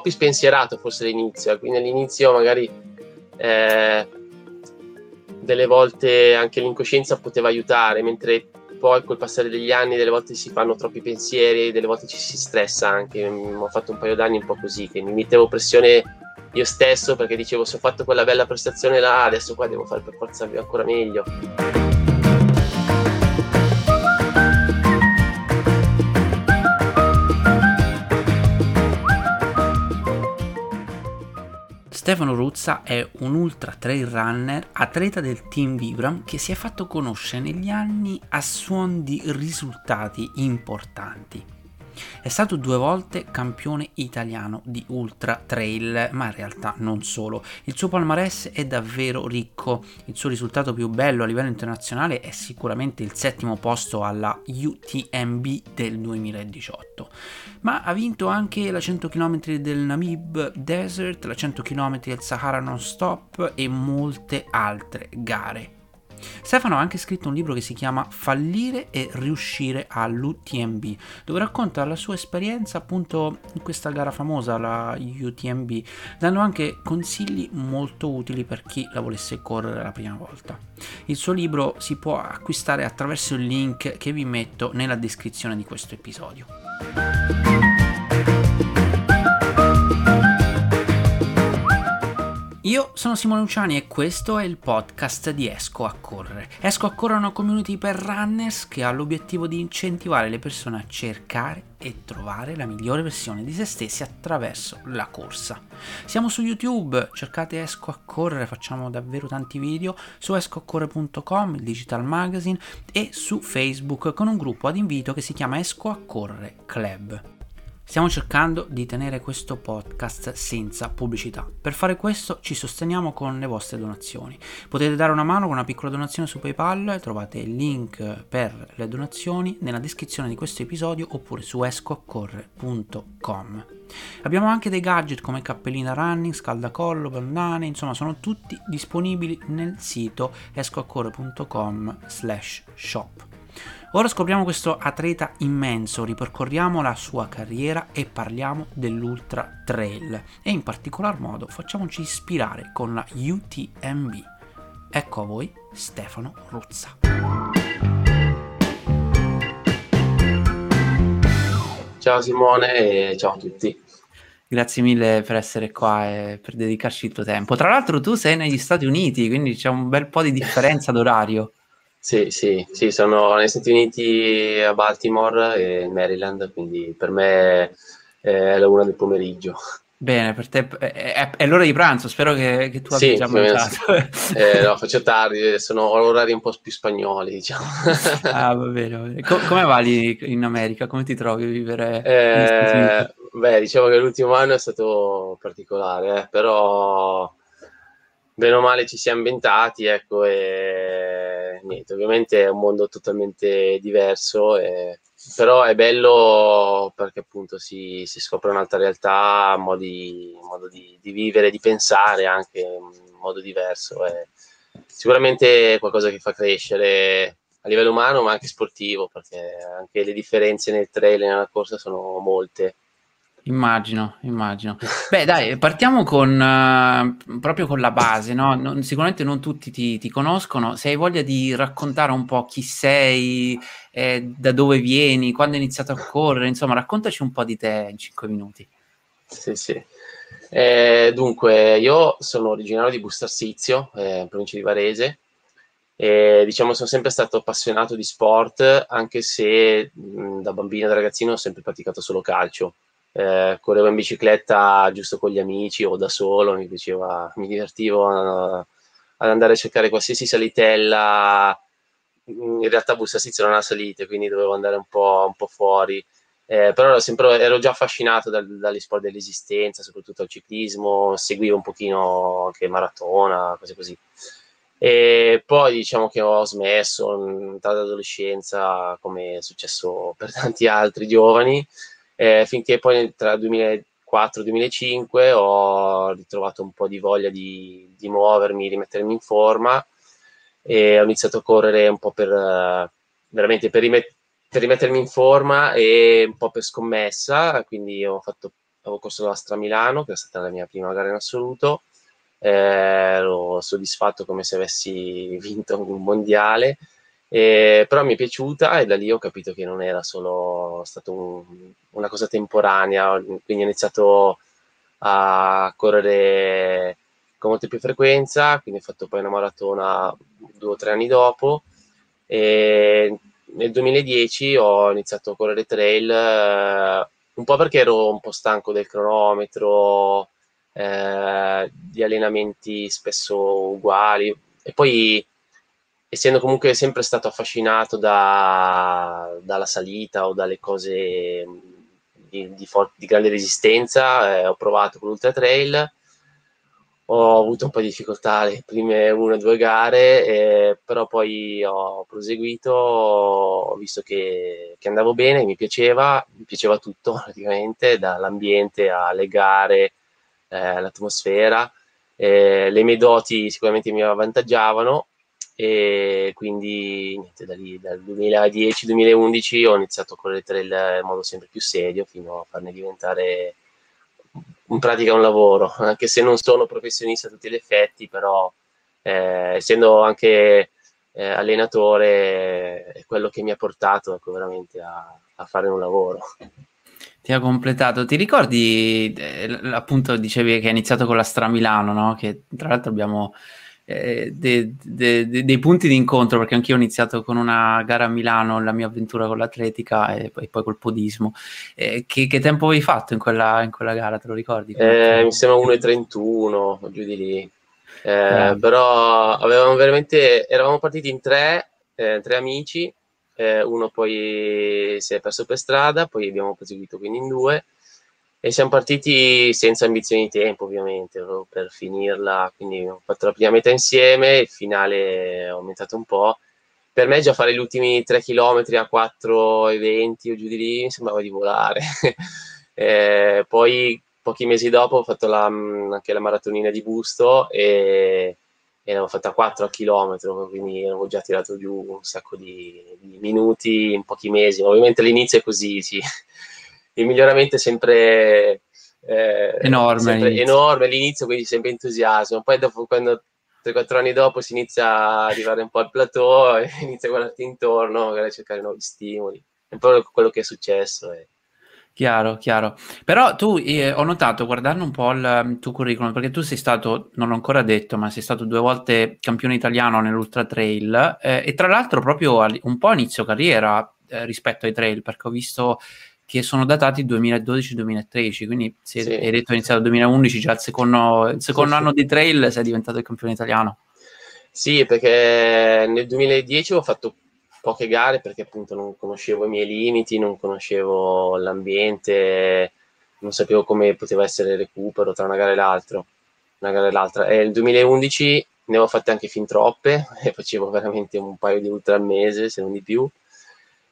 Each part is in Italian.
più spensierato forse all'inizio, quindi all'inizio magari eh, delle volte anche l'incoscienza poteva aiutare, mentre poi col passare degli anni delle volte si fanno troppi pensieri, delle volte ci si stressa anche. Ho fatto un paio d'anni un po' così, che mi mettevo pressione io stesso perché dicevo se ho fatto quella bella prestazione là, adesso qua devo fare per forza ancora meglio. Stefano Ruzza è un ultra trail runner, atleta del team Vibram che si è fatto conoscere negli anni a suon di risultati importanti. È stato due volte campione italiano di ultra trail, ma in realtà non solo. Il suo palmarès è davvero ricco. Il suo risultato più bello a livello internazionale è sicuramente il settimo posto alla UTMB del 2018. Ma ha vinto anche la 100 km del Namib Desert, la 100 km del Sahara non stop e molte altre gare. Stefano ha anche scritto un libro che si chiama Fallire e riuscire all'UTMB, dove racconta la sua esperienza appunto in questa gara famosa, la UTMB, dando anche consigli molto utili per chi la volesse correre la prima volta. Il suo libro si può acquistare attraverso il link che vi metto nella descrizione di questo episodio. Io sono Simone Luciani e questo è il podcast di Esco a Correre. Esco a Correre è una community per runners che ha l'obiettivo di incentivare le persone a cercare e trovare la migliore versione di se stessi attraverso la corsa. Siamo su YouTube, cercate Esco a Correre, facciamo davvero tanti video, su escoaccorrere.com, il digital magazine, e su Facebook con un gruppo ad invito che si chiama Esco a Correre Club. Stiamo cercando di tenere questo podcast senza pubblicità. Per fare questo ci sosteniamo con le vostre donazioni. Potete dare una mano con una piccola donazione su PayPal, trovate il link per le donazioni nella descrizione di questo episodio oppure su escoaccorre.com. Abbiamo anche dei gadget come cappellina running, scaldacollo, bandane, insomma sono tutti disponibili nel sito escoaccorre.com slash shop. Ora scopriamo questo atleta immenso, ripercorriamo la sua carriera e parliamo dell'Ultra Trail e in particolar modo facciamoci ispirare con la UTMB. Ecco a voi Stefano Ruzza. Ciao Simone e ciao a tutti. Grazie mille per essere qua e per dedicarci il tuo tempo. Tra l'altro tu sei negli Stati Uniti, quindi c'è un bel po' di differenza d'orario. Sì, sì, sì, sono negli Stati Uniti a Baltimore e Maryland, quindi per me è la una del pomeriggio. Bene, per te è, è, l'ora di pranzo, spero che, che tu abbia sì, già mangiato. Sì. Eh, no, faccio tardi, sono orari un po' più spagnoli, diciamo. ah, va bene, va bene. Com- come va lì in America? Come ti trovi a vivere? Eh, beh, diciamo che l'ultimo anno è stato particolare, eh, però bene o male ci siamo inventati, ecco, e niente, ovviamente è un mondo totalmente diverso, e, però è bello perché appunto si, si scopre un'altra realtà, modi, modo di, di, vivere, di pensare anche in modo diverso, è sicuramente qualcosa che fa crescere a livello umano ma anche sportivo, perché anche le differenze nel trail e nella corsa sono molte Immagino, immagino. Beh, dai, partiamo con uh, proprio con la base, no? Non, sicuramente non tutti ti, ti, conoscono. Se hai voglia di raccontare un po' chi sei, eh, da dove vieni, quando hai iniziato a correre, insomma, raccontaci un po' di te in cinque minuti. Sì, sì. Eh, dunque, io sono originario di Bustarsizio, eh, in provincia di Varese. E, diciamo, sono sempre stato appassionato di sport, anche se mh, da bambino e da ragazzino ho sempre praticato solo calcio eh, correvo in bicicletta giusto con gli amici o da solo, mi piaceva, mi divertivo ad andare a cercare qualsiasi salitella. In realtà Busta Sizio non ha salite, quindi dovevo andare un po', un po fuori. Eh, però ero, sempre, ero già affascinato dal, dagli sport dell'esistenza, soprattutto al ciclismo, seguivo un pochino anche maratona, cose così. E poi diciamo che ho smesso in età d'adolescenza, come è successo per tanti altri giovani, eh, finché poi tra 2004 e 2005 ho ritrovato un po' di voglia di, di muovermi, di mettermi in forma e ho iniziato a correre un po' per veramente per, rimet- per rimettermi in forma e un po' per scommessa, quindi ho fatto avevo corso la Stra Milano, che è stata la mia prima gara in assoluto, eh, ero soddisfatto come se avessi vinto un mondiale, eh, però mi è piaciuta e da lì ho capito che non era solo stato un, una cosa temporanea, quindi ho iniziato a correre con molta più frequenza, quindi ho fatto poi una maratona due o tre anni dopo e nel 2010 ho iniziato a correre trail eh, un po' perché ero un po' stanco del cronometro, eh, di allenamenti spesso uguali e poi essendo comunque sempre stato affascinato da, dalla salita o dalle cose di, di, for- di grande resistenza, eh, ho provato con l'ultra trail ho avuto un po' di difficoltà le prime una o due gare, eh, però poi ho proseguito, ho visto che, che, andavo bene, mi piaceva, mi piaceva tutto praticamente, dall'ambiente alle gare, eh, all'atmosfera. Eh, le mie doti sicuramente mi avvantaggiavano e quindi niente, da lì, dal 2010-2011 ho iniziato a correre trail in modo sempre più serio fino a farne diventare in pratica un lavoro, anche se non sono professionista a tutti gli effetti, però eh, essendo anche eh, allenatore è quello che mi ha portato ecco, veramente a, a, fare un lavoro. Ti ha completato, ti ricordi eh, appunto dicevi che hai iniziato con la Stra Milano, no? che tra l'altro abbiamo eh, de, de, de, dei punti di incontro, perché anch'io ho iniziato con una gara a Milano, la mia avventura con l'atletica e poi, poi col podismo. Eh, che, che, tempo avevi fatto in quella, in quella gara, te lo ricordi? Eh, mi sembra 1,31, giù di lì. Eh, però avevamo veramente, eravamo partiti in tre, eh, tre amici, uno poi si è perso per strada, poi abbiamo proseguito quindi in due e siamo partiti senza ambizioni di tempo ovviamente per finirla quindi ho fatto la prima metà insieme il finale ho aumentato un po' per me già fare gli ultimi 3 km a 4,20 o giù di lì mi sembrava di volare. Eh, poi pochi mesi dopo ho fatto la, anche la maratonina di Busto e, e l'avevo fatta a 4 a chilometro quindi avevo già tirato giù un sacco di, di minuti in pochi mesi. Ovviamente all'inizio è così sì il miglioramento è sempre eh, enorme, sempre all'inizio. enorme all'inizio, quindi sempre entusiasmo. Poi dopo, quando 3-4 anni dopo si inizia a arrivare un po' al plateau e inizia a guardarti intorno, magari a cercare nuovi stimoli. È po' quello che è successo. Eh. Chiaro, chiaro. Però tu eh, ho notato guardando un po' il tuo curriculum, perché tu sei stato, non l'ho ancora detto, ma sei stato due volte campione italiano nell'Ultra Trail eh, e tra l'altro proprio un po' inizio carriera eh, rispetto ai trail, perché ho visto che sono datati 2012-2013, quindi se sì. hai detto iniziato nel 2011, già il secondo, il secondo sì, anno di trail sei diventato il campione italiano. Sì, perché nel 2010 ho fatto poche gare perché appunto non conoscevo i miei limiti, non conoscevo l'ambiente, non sapevo come poteva essere il recupero tra una gara e l'altra. Una gara e l'altra. E nel 2011 ne ho fatte anche fin troppe e facevo veramente un paio di ultra al mese, se non di più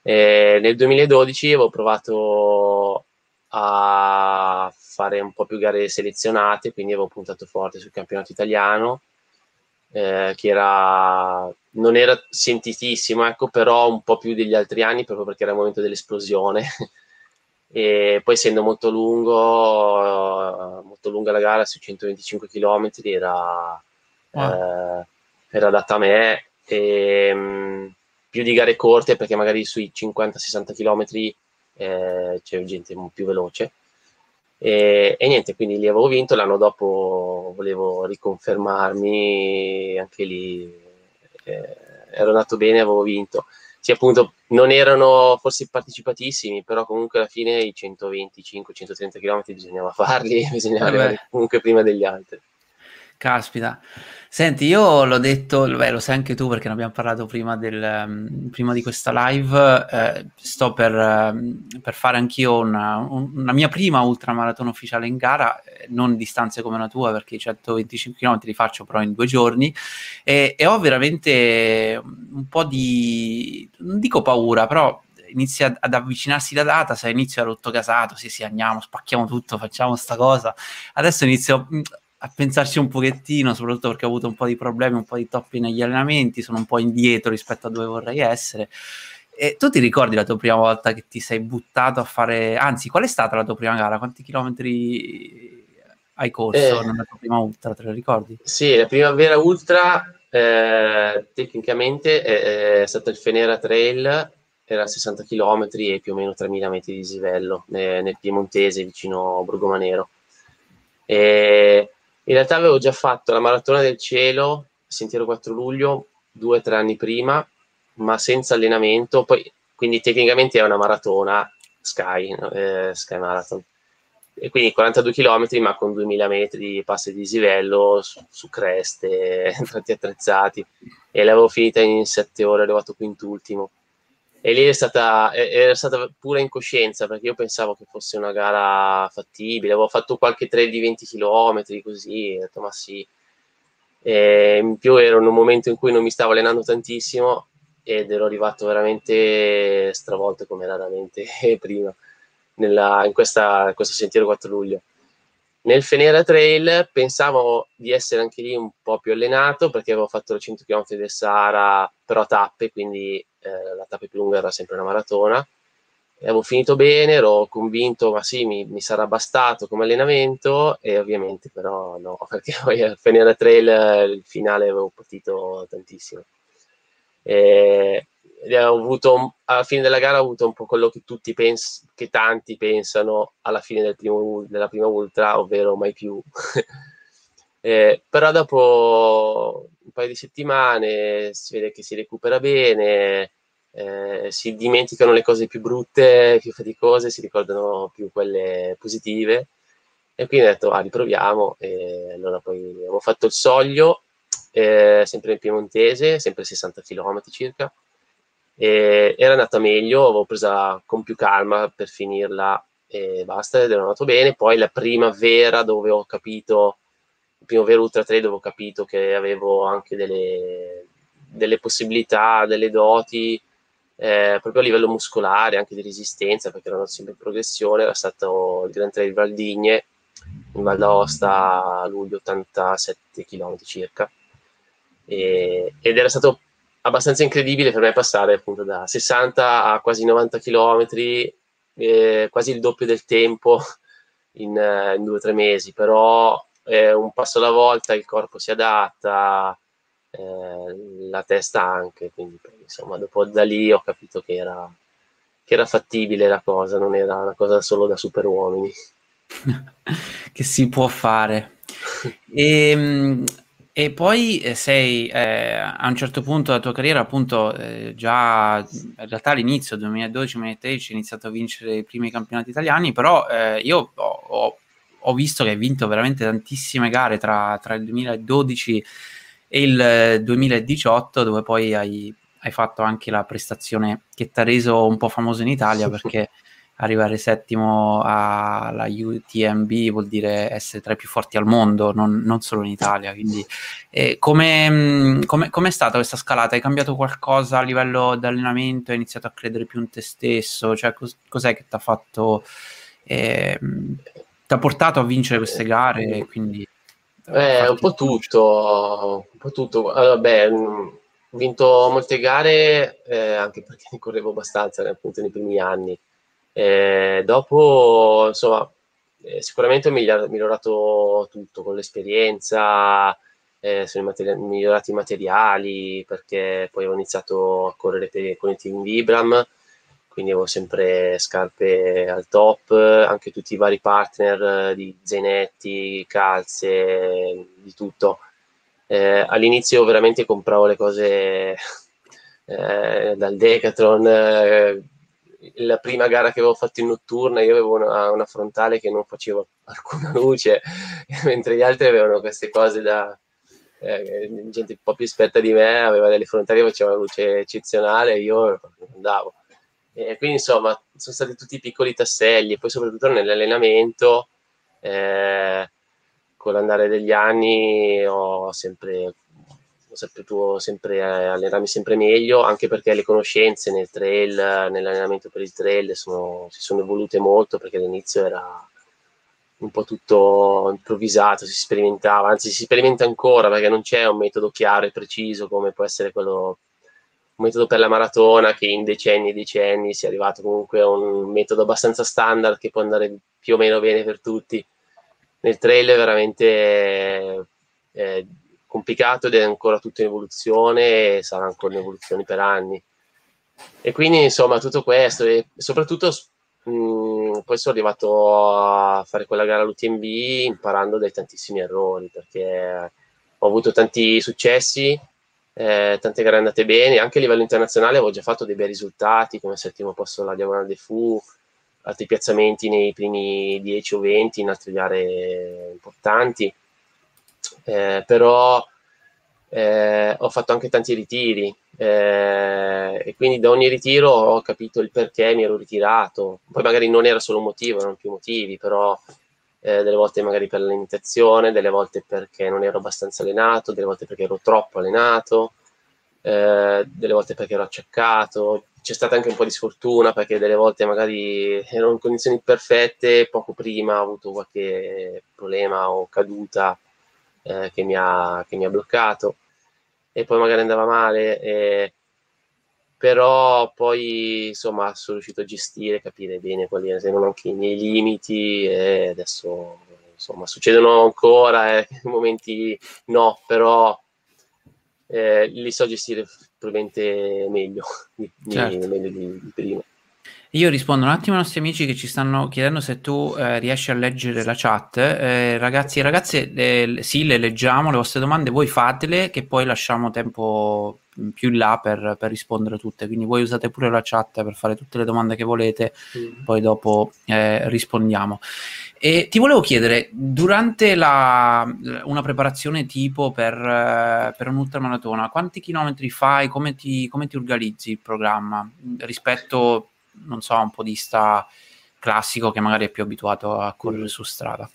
e nel 2012 avevo provato a fare un po' più gare selezionate, quindi avevo puntato forte sul campionato italiano, eh, che era, non era sentitissimo, ecco, però un po' più degli altri anni, proprio perché era il momento dell'esplosione. e poi essendo molto lungo, molto lunga la gara, su 125 km, era, wow. eh, era adatta a me. E, mh, più di gare corte perché magari sui 50-60 km eh, c'è gente più veloce. E, e, niente, quindi lì avevo vinto. L'anno dopo volevo riconfermarmi, anche lì eh, ero andato bene, avevo vinto. Sì, appunto, non erano forse partecipatissimi, però comunque alla fine i 125-130 km bisognava farli, bisognava arrivare comunque prima degli altri. Caspita. Senti, io l'ho detto, beh, lo sai anche tu perché ne abbiamo parlato prima, del, um, prima di questa live, eh, sto per, um, per, fare anch'io una, una, mia prima ultramaratona ufficiale in gara, eh, non distanze come la tua perché i 125 km li faccio però in due giorni e, e ho veramente un po' di, non dico paura, però inizia ad avvicinarsi la data, se inizio a rotto casato, sì sì andiamo, spacchiamo tutto, facciamo sta cosa, adesso inizio a pensarci un pochettino, soprattutto perché ho avuto un po' di problemi, un po' di toppi negli allenamenti, sono un po' indietro rispetto a dove vorrei essere. E tu ti ricordi la tua prima volta che ti sei buttato a fare, anzi, qual è stata la tua prima gara? Quanti chilometri hai corso eh, nella tua prima ultra, te lo ricordi? Sì, la prima vera ultra eh, tecnicamente è, è stato il Fenera Trail, era 60 km e più o meno 3.000 metri di dislivello nel, nel Piemontese vicino a Borgomanero. E in realtà avevo già fatto la maratona del cielo, Sentiero 4 luglio, due o tre anni prima, ma senza allenamento, poi, quindi tecnicamente è una maratona Sky, eh, Sky Marathon. E quindi 42 km, ma con 2000 metri di passe di dislivello su, su creste, tratti attrezzati. E l'avevo finita in 7 ore, arrivato quintultimo. E lì è stata, era stata pura incoscienza perché io pensavo che fosse una gara fattibile. Avevo fatto qualche trail di 20 km così, ho detto ma sì. E in più ero in un momento in cui non mi stavo allenando tantissimo ed ero arrivato veramente stravolto come raramente prima nella, in, questa, questo sentiero 4 luglio. Nel Fenera Trail pensavo di essere anche lì un po' più allenato perché avevo fatto le 100 km del Sahara però a tappe, quindi eh, la tappa più lunga era sempre una maratona. E avevo finito bene, ero convinto, ma sì, mi, mi, sarà bastato come allenamento e ovviamente però no, perché poi al Fenera Trail il finale avevo partito tantissimo. E, avuto, alla fine della gara ho avuto un po' quello che tutti pens- che tanti pensano alla fine del primo, della prima ultra, ovvero mai più. eh, però dopo un paio di settimane si vede che si recupera bene, eh, si dimenticano le cose più brutte, più faticose, si ricordano più quelle positive. E quindi ho detto, ah, riproviamo. E allora poi abbiamo fatto il soglio eh, sempre in piemontese, sempre 60 km circa. E era andata meglio, avevo presa con più calma per finirla e basta, ed era andato bene. Poi la prima vera dove ho capito, primo vero Ultra 3 dove ho capito che avevo anche delle, delle possibilità, delle doti, eh, proprio a livello muscolare, anche di resistenza, perché erano sempre in progressione, era stato il Gran Trail Valdigne in Val d'Aosta a luglio 87 km circa. E, ed era stato abbastanza incredibile per me passare appunto da 60 a quasi 90 km, eh, quasi il doppio del tempo in, eh, in due o tre mesi, però eh, un passo alla volta il corpo si adatta, eh, la testa anche, quindi insomma dopo da lì ho capito che era, che era fattibile la cosa, non era una cosa solo da super uomini. che si può fare. E, ehm, e poi eh, sei eh, a un certo punto della tua carriera, appunto, eh, già in realtà all'inizio, 2012-2013, hai iniziato a vincere i primi campionati italiani, però eh, io ho, ho, ho, visto che hai vinto veramente tantissime gare tra, tra il 2012 e il 2018, dove poi hai, hai fatto anche la prestazione che ti ha reso un po' famoso in Italia perché arrivare settimo alla UTMB vuol dire essere tra i più forti al mondo, non, non solo in Italia. Quindi, eh, come, come, è stata questa scalata? Hai cambiato qualcosa a livello di allenamento? Hai iniziato a credere più in te stesso? Cioè, cos- cos'è che ti ha fatto? Eh, ti ha portato a vincere queste gare? Quindi, eh, un po' tutto, un po' tutto. Allora, beh, mm, ho vinto molte gare eh, anche perché ne correvo abbastanza appunto nei primi anni eh, dopo, insomma, eh, sicuramente ho migliorato tutto con l'esperienza, eh, sono materi- migliorati i materiali perché poi ho iniziato a correre per, con il team Vibram, quindi avevo sempre scarpe al top, anche tutti i vari partner di zainetti, calze, di tutto. Eh, all'inizio veramente compravo le cose eh, dal Decathlon eh, la prima gara che avevo fatto in notturna io avevo una, una frontale che non faceva alcuna luce, mentre gli altri avevano queste cose da eh, gente un po' più esperta di me, aveva delle frontali che facevano luce eccezionale, io non andavo. E quindi insomma sono stati tutti piccoli tasselli e poi soprattutto nell'allenamento eh, con l'andare degli anni ho sempre saputo sempre eh, allenarmi sempre meglio, anche perché le conoscenze nel trail, nell'allenamento per il trail sono, si sono evolute molto perché all'inizio era un po' tutto improvvisato, si sperimentava, anzi si sperimenta ancora perché non c'è un metodo chiaro e preciso come può essere quello un metodo per la maratona che in decenni e decenni si è arrivato comunque a un metodo abbastanza standard che può andare più o meno bene per tutti. Nel trail è veramente eh, complicato ed è ancora tutto in evoluzione e sarà ancora in evoluzione per anni. E quindi insomma tutto questo e soprattutto mh, mm, poi sono arrivato a fare quella gara all'UTMB imparando dai tantissimi errori perché ho avuto tanti successi eh, tante gare andate bene, anche a livello internazionale avevo già fatto dei bei risultati, come settimo posto alla Diagonale de Fu, altri piazzamenti nei primi 10 o 20 in altre gare importanti, eh, però eh, ho fatto anche tanti ritiri eh, e quindi da ogni ritiro ho capito il perché mi ero ritirato, poi magari non era solo un motivo, erano più motivi, però eh, delle volte magari per l'alimentazione, delle volte perché non ero abbastanza allenato, delle volte perché ero troppo allenato, eh, delle volte perché ero acciaccato. C'è stata anche un po' di sfortuna perché delle volte magari ero in condizioni perfette, poco prima ho avuto qualche problema o caduta eh, che, mi ha, che mi ha bloccato e poi magari andava male. E, però poi insomma sono riuscito a gestire, capire bene quali erano anche i miei limiti e adesso insomma succedono ancora, eh, momenti no, però eh, li so gestire probabilmente meglio, certo. meglio di, di prima. Io rispondo un attimo ai nostri amici che ci stanno chiedendo se tu eh, riesci a leggere la chat. Eh, ragazzi e ragazze, eh, sì, le leggiamo, le vostre domande, voi fatele che poi lasciamo tempo più in là per, per rispondere tutte. Quindi voi usate pure la chat per fare tutte le domande che volete, mm. poi dopo eh, rispondiamo. E ti volevo chiedere, durante la, una preparazione tipo per, per un'ultramaratona, quanti chilometri fai, come ti, come ti organizzi il programma rispetto non so, un podista classico che magari è più abituato a correre mm. su strada?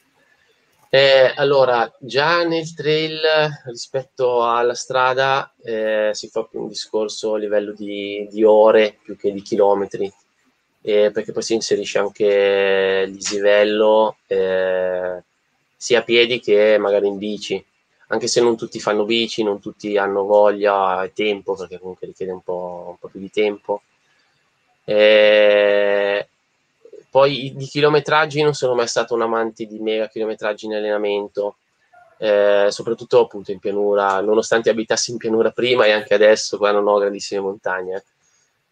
Eh, allora, già nel trail rispetto alla strada eh, si fa più un discorso a livello di, di ore più che di chilometri, eh, perché poi si inserisce anche il dislivello eh, sia a piedi che magari in bici, anche se non tutti fanno bici, non tutti hanno voglia e tempo, perché comunque richiede un po', un po più di tempo. Eh, poi di chilometraggi non sono mai stato un amante di mega chilometraggi in allenamento, eh, soprattutto appunto in pianura, nonostante abitassi in pianura prima e anche adesso qua non ho grandissime montagne.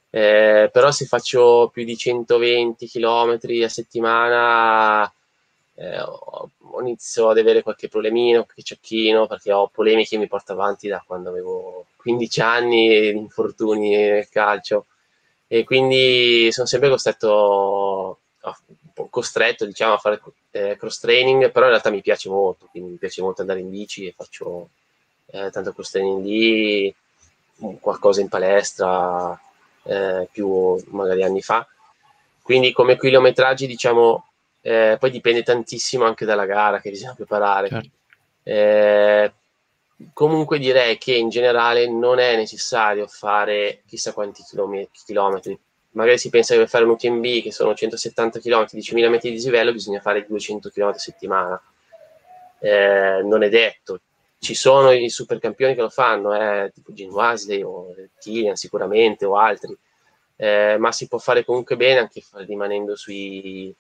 Eh, però se faccio più di 120 km a settimana eh, inizio ad avere qualche problemino, qualche ciacchino, perché ho polemiche che mi porto avanti da quando avevo 15 anni, infortuni nel calcio e quindi sono sempre costretto, costretto diciamo, a fare eh, cross training, però in realtà mi piace molto, quindi mi piace molto andare in bici e faccio eh, tanto cross training lì, qualcosa in palestra, eh, più magari anni fa. Quindi come chilometraggi diciamo, eh, poi dipende tantissimo anche dalla gara che bisogna preparare. Certo. Comunque direi che in generale non è necessario fare chissà quanti chilometri. Magari si pensa che per fare un UTMB che sono 170 km, 10.000 metri di dislivello, bisogna fare 200 km a settimana. Eh, non è detto. Ci sono i supercampioni che lo fanno, eh, tipo Gene Wasley o Killian sicuramente o altri, eh, ma si può fare comunque bene anche rimanendo sui...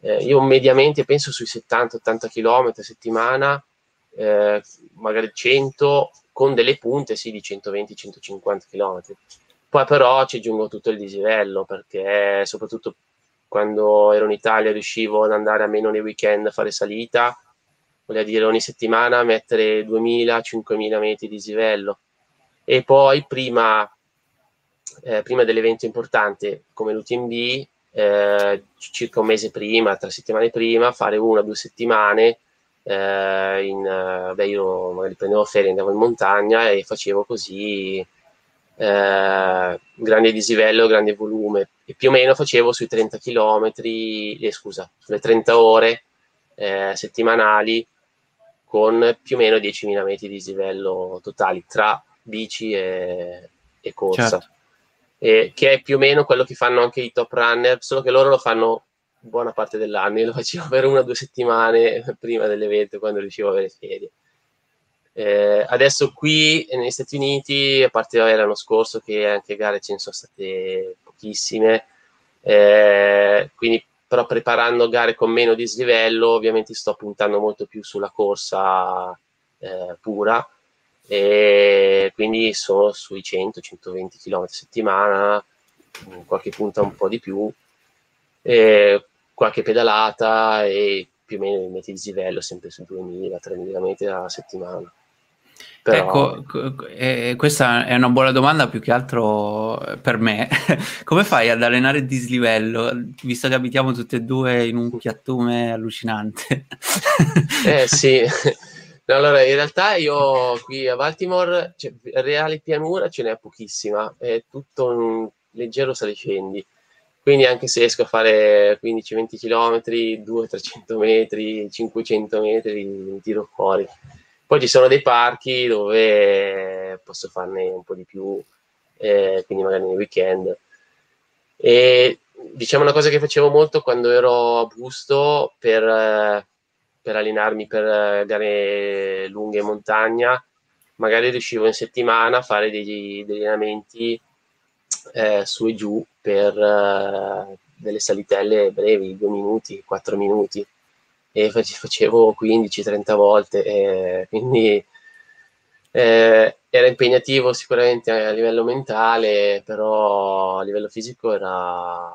Eh, io mediamente penso sui 70-80 km a settimana eh, magari 100 con delle punte sì di 120-150 km. Poi però ci aggiungo tutto il dislivello perché soprattutto quando ero in Italia riuscivo ad andare almeno nei weekend a fare salita, voglio dire ogni settimana mettere 2000-5000 metri di dislivello e poi prima, eh, prima dell'evento importante come l'UTMB, eh, circa un mese prima, tre settimane prima, fare una o due settimane eh, in, eh, beh, io magari prendevo ferie, andavo in montagna e facevo così eh, grande dislivello, grande volume e più o meno facevo sui 30 km, eh, scusa, sulle 30 ore eh, settimanali con più o meno 10.000 metri di dislivello totali tra bici e, e corsa. Certo. E, che è più o meno quello che fanno anche i top runner, solo che loro lo fanno buona parte dell'anno, io lo facevo per una o due settimane prima dell'evento quando riuscivo a avere ferie. Eh, adesso qui negli Stati Uniti, a parte l'anno scorso che anche gare ce ne sono state pochissime, eh, quindi però preparando gare con meno dislivello ovviamente sto puntando molto più sulla corsa eh, pura e quindi sono sui 100-120 km a settimana, qualche punta un po' di più, qualche pedalata e più o meno i metri di dislivello sempre su 2000-3000 metri alla settimana. Però... Ecco, eh, questa è una buona domanda più che altro eh, per me. Come fai ad allenare il dislivello, visto che abitiamo tutte e due in un piattume allucinante? eh sì, allora in realtà io qui a Baltimore, cioè, reale pianura ce n'è pochissima, è tutto un leggero saliscendi. Quindi anche se riesco a fare 15-20 km, 200-300 metri, 500 metri, mi tiro fuori poi ci sono dei parchi dove posso farne un po' di più, eh, quindi magari nei weekend. E diciamo una cosa che facevo molto quando ero a Busto per, per allenarmi per gare lunghe in montagna, magari riuscivo in settimana a fare degli, degli allenamenti eh, su e giù per eh, delle salitelle brevi, due minuti, quattro minuti e facevo 15-30 volte, e quindi eh, era impegnativo sicuramente a livello mentale, però a livello fisico era,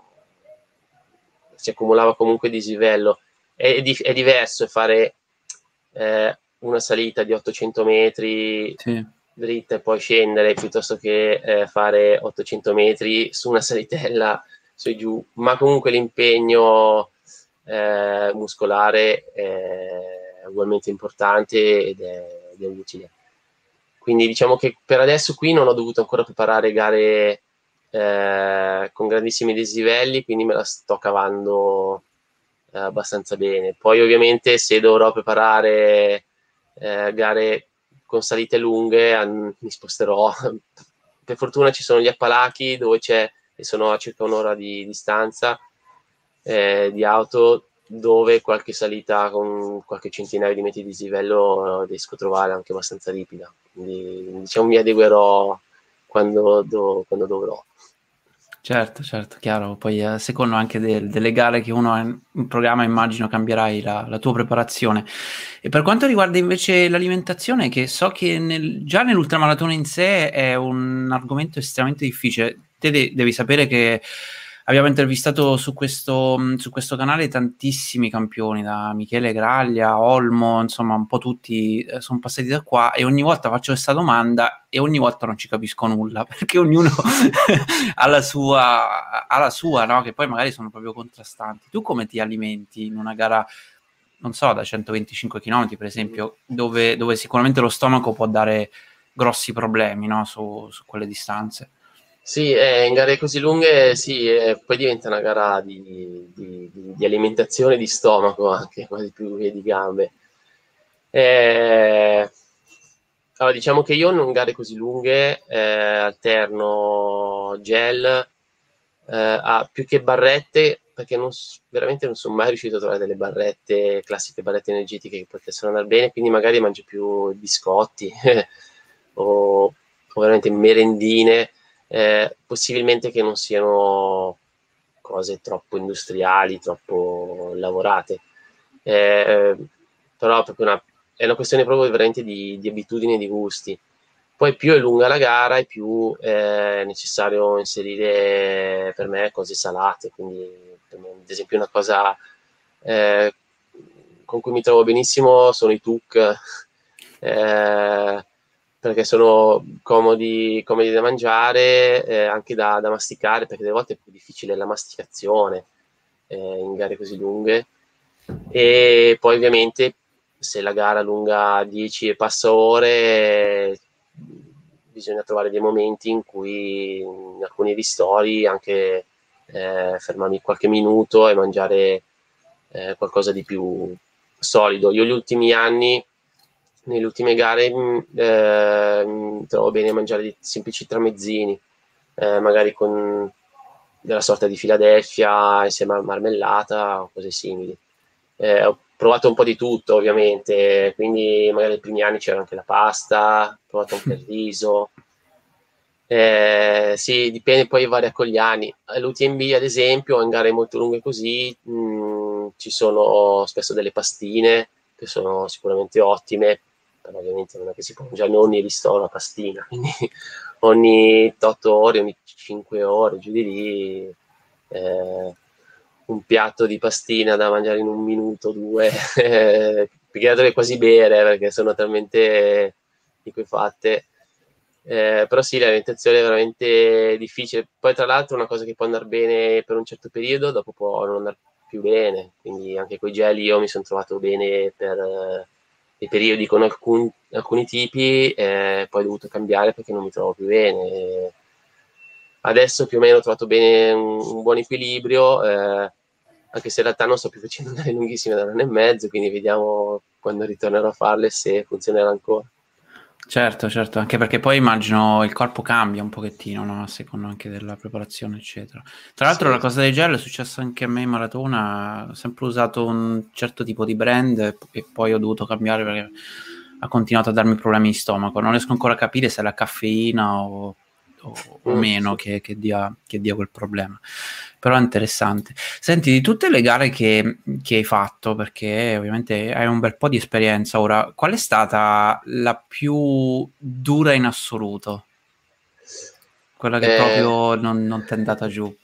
si accumulava comunque dislivello. È, di, è diverso fare eh, una salita di 800 metri sì. Dritta e poi scendere piuttosto che eh, fare 800 metri su una salitella su e giù, ma comunque l'impegno eh, muscolare è ugualmente importante ed è, ed è, utile. Quindi diciamo che per adesso qui non ho dovuto ancora preparare gare eh, con grandissimi dislivelli, quindi me la sto cavando eh, abbastanza bene. Poi ovviamente se dovrò preparare eh, gare con salite lunghe an- mi sposterò. per fortuna ci sono gli Appalachi dove c'è e sono a circa un'ora di distanza eh, di auto dove qualche salita con qualche centinaio di metri di dislivello eh, riesco a trovare anche abbastanza ripida. Quindi diciamo mi adeguerò quando, do, quando dovrò. Certo, certo, chiaro. Poi a secondo anche del, delle gare che uno ha in programma, immagino cambierai la, la, tua preparazione. E per quanto riguarda invece l'alimentazione, che so che nel, già nell'ultramaratona in sé è un argomento estremamente difficile. Te de- devi sapere che abbiamo intervistato su questo, mm, su questo, canale tantissimi campioni, da Michele Graglia, Olmo, insomma un po' tutti eh, sono passati da qua e ogni volta faccio questa domanda e ogni volta non ci capisco nulla perché ognuno ha la sua, ha la sua no? che poi magari sono proprio contrastanti. Tu come ti alimenti in una gara non so, da 125 km per esempio, dove, dove sicuramente lo stomaco può dare grossi problemi no? su, su quelle distanze? Sì, eh, in gare così lunghe sì, eh, poi diventa una gara di, di, di, alimentazione di stomaco anche, quasi più che di gambe. Eh, allora, diciamo che io in gare così lunghe eh, alterno gel eh, a più che barrette, perché non, veramente non sono mai riuscito a trovare delle barrette, classiche barrette energetiche che potessero andare bene, quindi magari mangio più biscotti o, o veramente merendine eh, possibilmente che non siano cose troppo industriali, troppo lavorate. Eh, però una, è una questione proprio veramente di, di abitudini e di gusti. Poi più è lunga la gara e più è necessario inserire per me cose salate, quindi me, ad esempio una cosa eh, con cui mi trovo benissimo sono i tuk. Eh, perché sono comodi, comodi da mangiare, eh, anche da, da, masticare, perché delle volte è più difficile la masticazione eh, in gare così lunghe. E poi ovviamente se la gara lunga 10 e passa ore, bisogna trovare dei momenti in cui in alcuni ristori anche eh, fermarmi qualche minuto e mangiare eh, qualcosa di più solido. Io gli ultimi anni nelle ultime gare mm, eh, mi trovo bene a mangiare dei semplici tramezzini, eh, magari con della sorta di Philadelphia insieme a marmellata o cose simili. Eh, ho provato un po' di tutto, ovviamente, quindi magari nei primi anni c'era anche la pasta, ho provato anche il riso. Eh, sì, dipende, poi varia con gli anni. All'UTMB, ad esempio, in gare molto lunghe così, mh, mm, ci sono spesso delle pastine che sono sicuramente ottime, però ovviamente non è che si può mangiare ogni ristoro la pastina, quindi ogni 8 ore, ogni 5 ore, giù di lì, eh, un piatto di pastina da mangiare in un minuto, due, perché la devi quasi bere perché sono talmente liquefatte. Eh, però sì, l'alimentazione è veramente difficile. Poi, tra l'altro, una cosa che può andare bene per un certo periodo, dopo può non andare più bene. Quindi, anche con i gel, io mi sono trovato bene per dei periodi con alcun, alcuni tipi, eh, poi ho dovuto cambiare perché non mi trovo più bene. Adesso più o meno ho trovato bene un, un buon equilibrio, eh, anche se in realtà non sto più facendo gare lunghissime da un anno e mezzo, quindi vediamo quando ritornerò a farle se funzionerà ancora. Certo, certo, anche perché poi immagino il corpo cambia un pochettino, no? a seconda anche della preparazione, eccetera. Tra l'altro sì. la cosa del gel è successa anche a me in maratona, ho sempre usato un certo tipo di brand e poi ho dovuto cambiare perché ha continuato a darmi problemi di stomaco. Non riesco ancora a capire se è la caffeina o o, o mm. meno che, che, dia, che, dia, quel problema. Però è interessante. Senti, di tutte le gare che, che, hai fatto, perché ovviamente hai un bel po' di esperienza ora, qual è stata la più dura in assoluto? Quella che eh, proprio non, non ti è andata giù?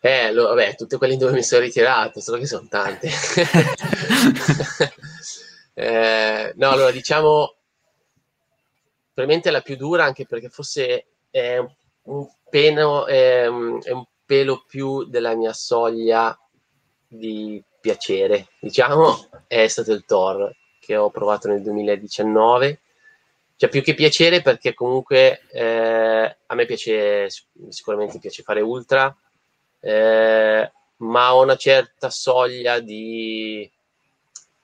Eh, lo, vabbè, tutte quelle dove mi sono ritirato, solo che sono tante. eh, no, allora diciamo, probabilmente la più dura anche perché forse è un, peno, è, è un pelo più della mia soglia di piacere, diciamo, è stato il Thor che ho provato nel 2019. Cioè, più che piacere, perché comunque eh, a me piace, sicuramente piace fare ultra, eh, ma ho una certa soglia di.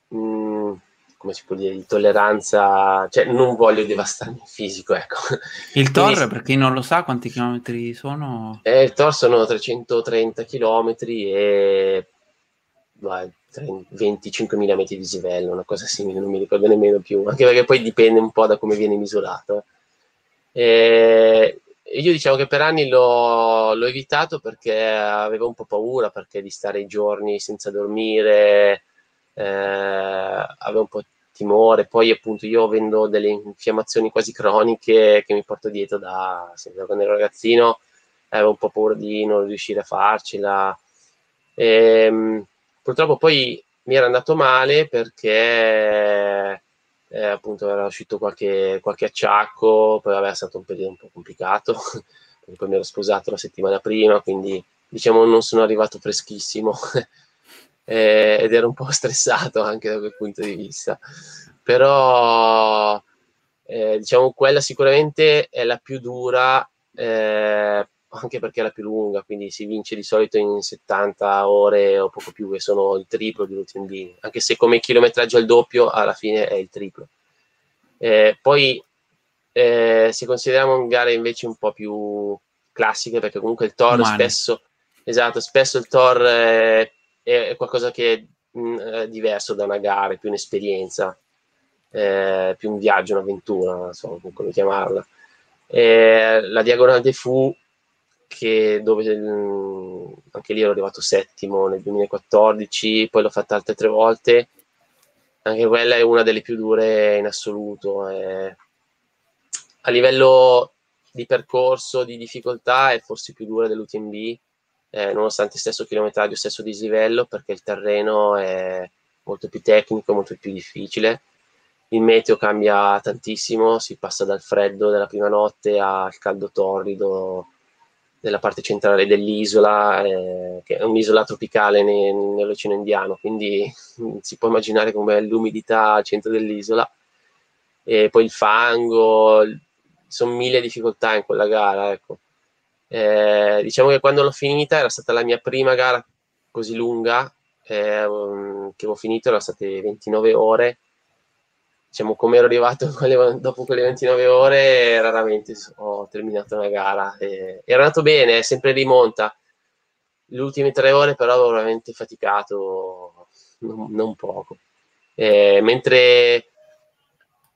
Mh, mm, come si può dire, di tolleranza, cioè non voglio devastarmi il fisico, ecco. Il Tor, Quindi, per chi non lo sa, quanti chilometri sono? Eh, il Tor sono 330 chilometri e vai, 25.000 metri di dislivello, una cosa simile, non mi ricordo nemmeno più, anche perché poi dipende un po' da come viene misurato. E io diciamo che per anni l'ho, l'ho evitato perché avevo un po' paura, perché di stare i giorni senza dormire, eh, avevo un po' timore, poi appunto io avendo delle infiammazioni quasi croniche che mi porto dietro da, da quando ero ragazzino, avevo un po' paura di non riuscire a farcela. E, ehm, purtroppo poi mi era andato male perché eh, appunto era uscito qualche, qualche acciacco, poi vabbè è stato un periodo un po' complicato, poi mi ero sposato la settimana prima, quindi diciamo non sono arrivato freschissimo eh, ed ero un po' stressato anche da quel punto di vista. Però eh, diciamo quella sicuramente è la più dura eh, anche perché è la più lunga, quindi si vince di solito in 70 ore o poco più, che sono il triplo di UTMB, anche se come chilometraggio al doppio alla fine è il triplo. Eh, poi eh, se consideriamo gare invece un po' più classiche, perché comunque il Thor Umane. spesso, esatto, spesso il Thor è è, qualcosa che è mm, diverso da una gara, è più un'esperienza, eh, più un viaggio, un'avventura, non so come chiamarla. Eh, la Diagonale de Fu, che dove mh, mm, anche lì ero arrivato settimo nel 2014, poi l'ho fatta altre tre volte. Anche quella è una delle più dure in assoluto. Eh. A livello di percorso, di difficoltà, è forse più dura dell'UTMB eh, nonostante stesso chilometraggio, stesso dislivello, perché il terreno è molto più tecnico, molto più difficile. Il meteo cambia tantissimo, si passa dal freddo della prima notte al caldo torrido della parte centrale dell'isola, eh, che è un'isola tropicale ne, nell'Oceano Indiano, quindi si può immaginare com'è l'umidità al centro dell'isola. E poi il fango, sono mille difficoltà in quella gara, ecco. Eh, diciamo che quando l'ho finita era stata la mia prima gara così lunga eh, che ho finito, erano state 29 ore. Diciamo come ero arrivato dopo quelle 29 ore, raramente ho terminato una gara. Eh, era andato bene, sempre rimonta. Le ultime tre ore però ho veramente faticato non, non poco. Eh, mentre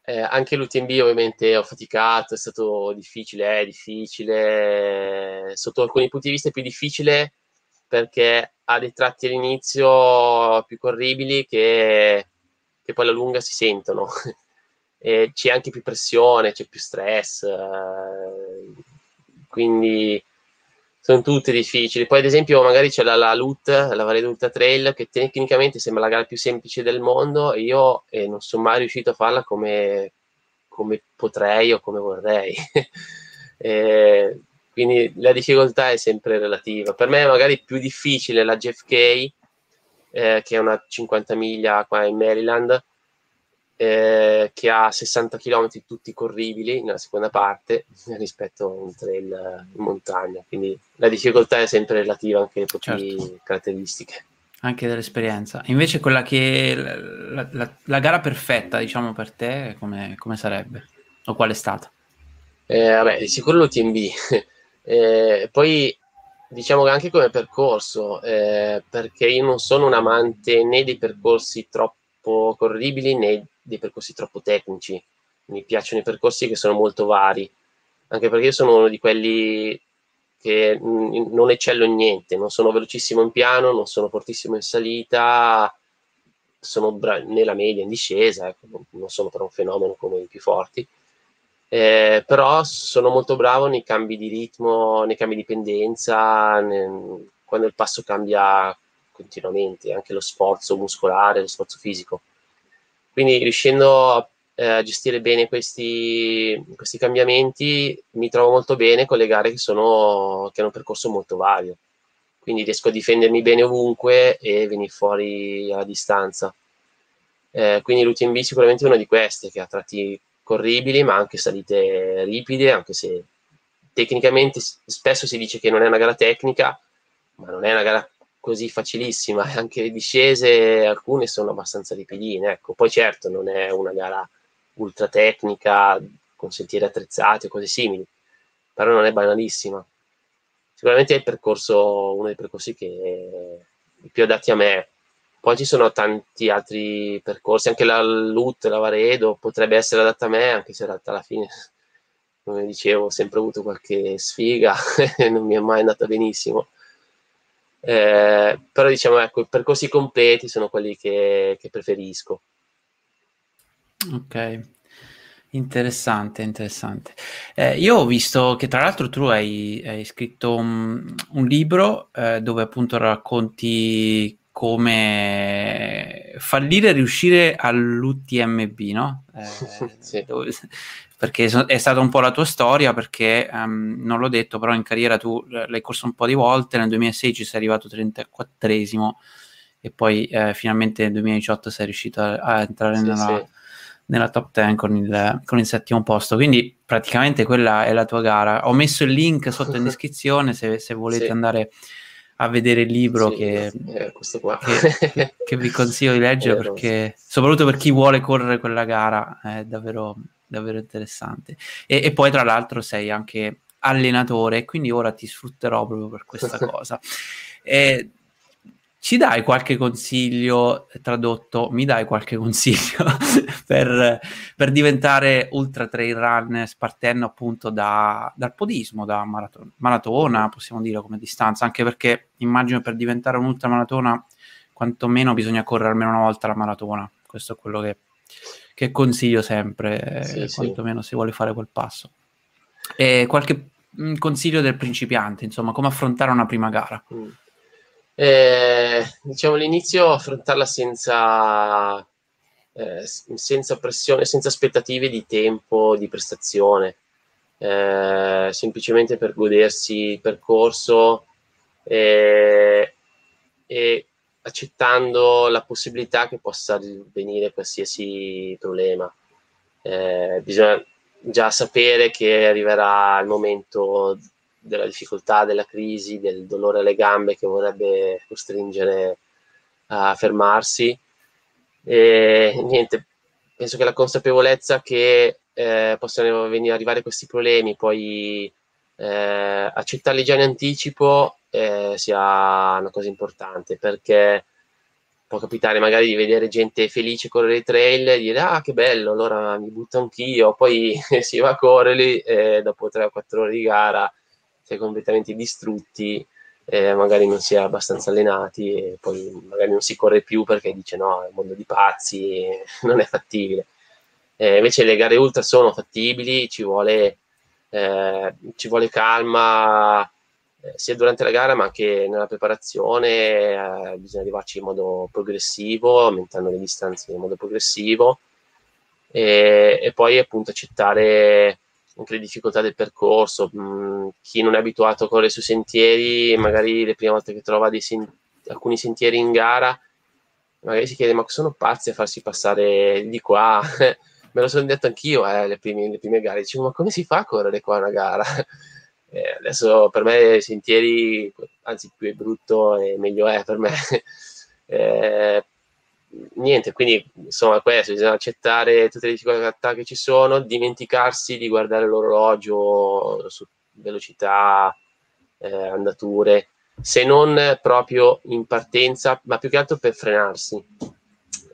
eh, anche l'UTMB ovviamente ho faticato, è stato difficile, è difficile, sotto alcuni punti di vista è più difficile perché ha dei tratti all'inizio più corribili che, che poi alla lunga si sentono. c'è anche più pressione, c'è più stress, eh, quindi sono tutte difficili. Poi, ad esempio, magari c'è la, la LUT, la Valle Ultra Trail, che tecnicamente sembra la gara più semplice del mondo, e io eh, non sono mai riuscito a farla come, come potrei o come vorrei. eh, quindi la difficoltà è sempre relativa. Per me magari più difficile la JFK, eh, che è una 50 miglia qua in Maryland, eh, che ha 60 km tutti corribili nella seconda parte rispetto a un trail in montagna. Quindi la difficoltà è sempre relativa anche alle proprie certo. caratteristiche. Anche dell'esperienza. Invece quella che la, la, la gara perfetta, diciamo, per te, come, come sarebbe? O qual è stata? Eh, vabbè, di sicuro l'UTMB. eh, poi diciamo che anche come percorso, eh, perché io non sono un amante né dei percorsi troppo corribili né dei percorsi troppo tecnici. Mi piacciono i percorsi che sono molto vari, anche perché io sono uno di quelli che non eccello in niente, non sono velocissimo in piano, non sono fortissimo in salita, sono bra- nella media in discesa, ecco, non sono però un fenomeno come i più forti. Eh, però sono molto bravo nei cambi di ritmo, nei cambi di pendenza, nel, quando il passo cambia continuamente, anche lo sforzo muscolare, lo sforzo fisico. Quindi riuscendo a, eh, a gestire bene questi, questi, cambiamenti mi trovo molto bene con le gare che, sono, che hanno un percorso molto vario. Quindi riesco a difendermi bene ovunque e venire fuori alla distanza. Eh, quindi l'UTMB sicuramente è una di queste che ha tratti corribili ma anche salite ripide, anche se tecnicamente spesso si dice che non è una gara tecnica, ma non è una gara così facilissima anche le discese alcune sono abbastanza ripidine ecco. Poi certo non è una gara ultra tecnica con sentieri attrezzati o cose simili però non è banalissima. Sicuramente è percorso uno dei percorsi che è più adatti a me. Poi ci sono tanti altri percorsi anche la LUT, la Varedo potrebbe essere adatta a me anche se in realtà alla fine come dicevo ho sempre avuto qualche sfiga e non mi è mai andata benissimo eh, però diciamo ecco i percorsi completi sono quelli che, che preferisco. Ok. Interessante interessante. Eh, io ho visto che tra l'altro tu hai, hai scritto un, un libro eh, dove appunto racconti come fallire e riuscire all'UTMB, no? Eh, sì. dove, perché è stata un po' la tua storia, perché um, non l'ho detto, però in carriera tu l'hai corso un po' di volte, nel 2016 sei arrivato 34esimo e poi eh, finalmente nel 2018 sei riuscito a, a entrare sì, nella, sì. nella, top 10 con il, con il, settimo posto, quindi praticamente quella è la tua gara. Ho messo il link sotto in descrizione se, se volete andare a vedere il libro che, eh, che, che, vi consiglio di leggere perché soprattutto per chi vuole correre quella gara è davvero davvero interessante. E, e poi, tra l'altro, sei anche allenatore, quindi ora ti sfrutterò proprio per questa cosa. E, ci dai qualche consiglio tradotto? Mi dai qualche consiglio per, per, diventare ultra trail runner partendo appunto da, dal podismo, da maraton- maratona, possiamo dire come distanza, anche perché immagino per diventare un ultramaratona quantomeno bisogna correre almeno una volta la maratona. Questo è quello che che consiglio sempre, sì, eh, quantomeno sì. se vuole fare quel passo. E qualche mm, consiglio del principiante, insomma, come affrontare una prima gara? Mm. Eh, diciamo all'inizio affrontarla senza, eh, senza pressione, senza aspettative di tempo, di prestazione, eh, semplicemente per godersi il percorso eh, e accettando la possibilità che possa venire qualsiasi problema. Eh, bisogna già sapere che arriverà il momento della difficoltà, della crisi, del dolore alle gambe che vorrebbe costringere a fermarsi. E niente, penso che la consapevolezza che eh, possano venire, arrivare questi problemi, poi eh, accettarli già in anticipo eh, sia una cosa importante perché può capitare magari di vedere gente felice correre i trail e dire ah che bello, allora mi butto anch'io, poi si va a correre e dopo 3 o 4 ore di gara è completamente distrutti, eh, magari non si è abbastanza allenati e poi magari non si corre più perché dice no, è un mondo di pazzi, non è fattibile. Eh, invece le gare ultra sono fattibili, ci vuole, eh, ci vuole calma, eh, sia durante la gara ma anche nella preparazione eh, bisogna arrivarci in modo progressivo, aumentando le distanze in modo progressivo e, e poi appunto accettare anche le difficoltà del percorso. Mm, chi non è abituato a correre sui sentieri, magari le prime volte che trova sen- alcuni sentieri in gara, magari si chiede ma sono pazzi a farsi passare di qua. Me lo sono detto anch'io eh, le, prime, le prime gare, dicevo ma come si fa a correre qua una gara? Eh, adesso per me sentieri, anzi più è brutto e meglio è per me. eh, niente, quindi insomma questo, bisogna accettare tutte le difficoltà che ci sono, dimenticarsi di guardare l'orologio su velocità, eh, andature, se non proprio in partenza, ma più che altro per frenarsi.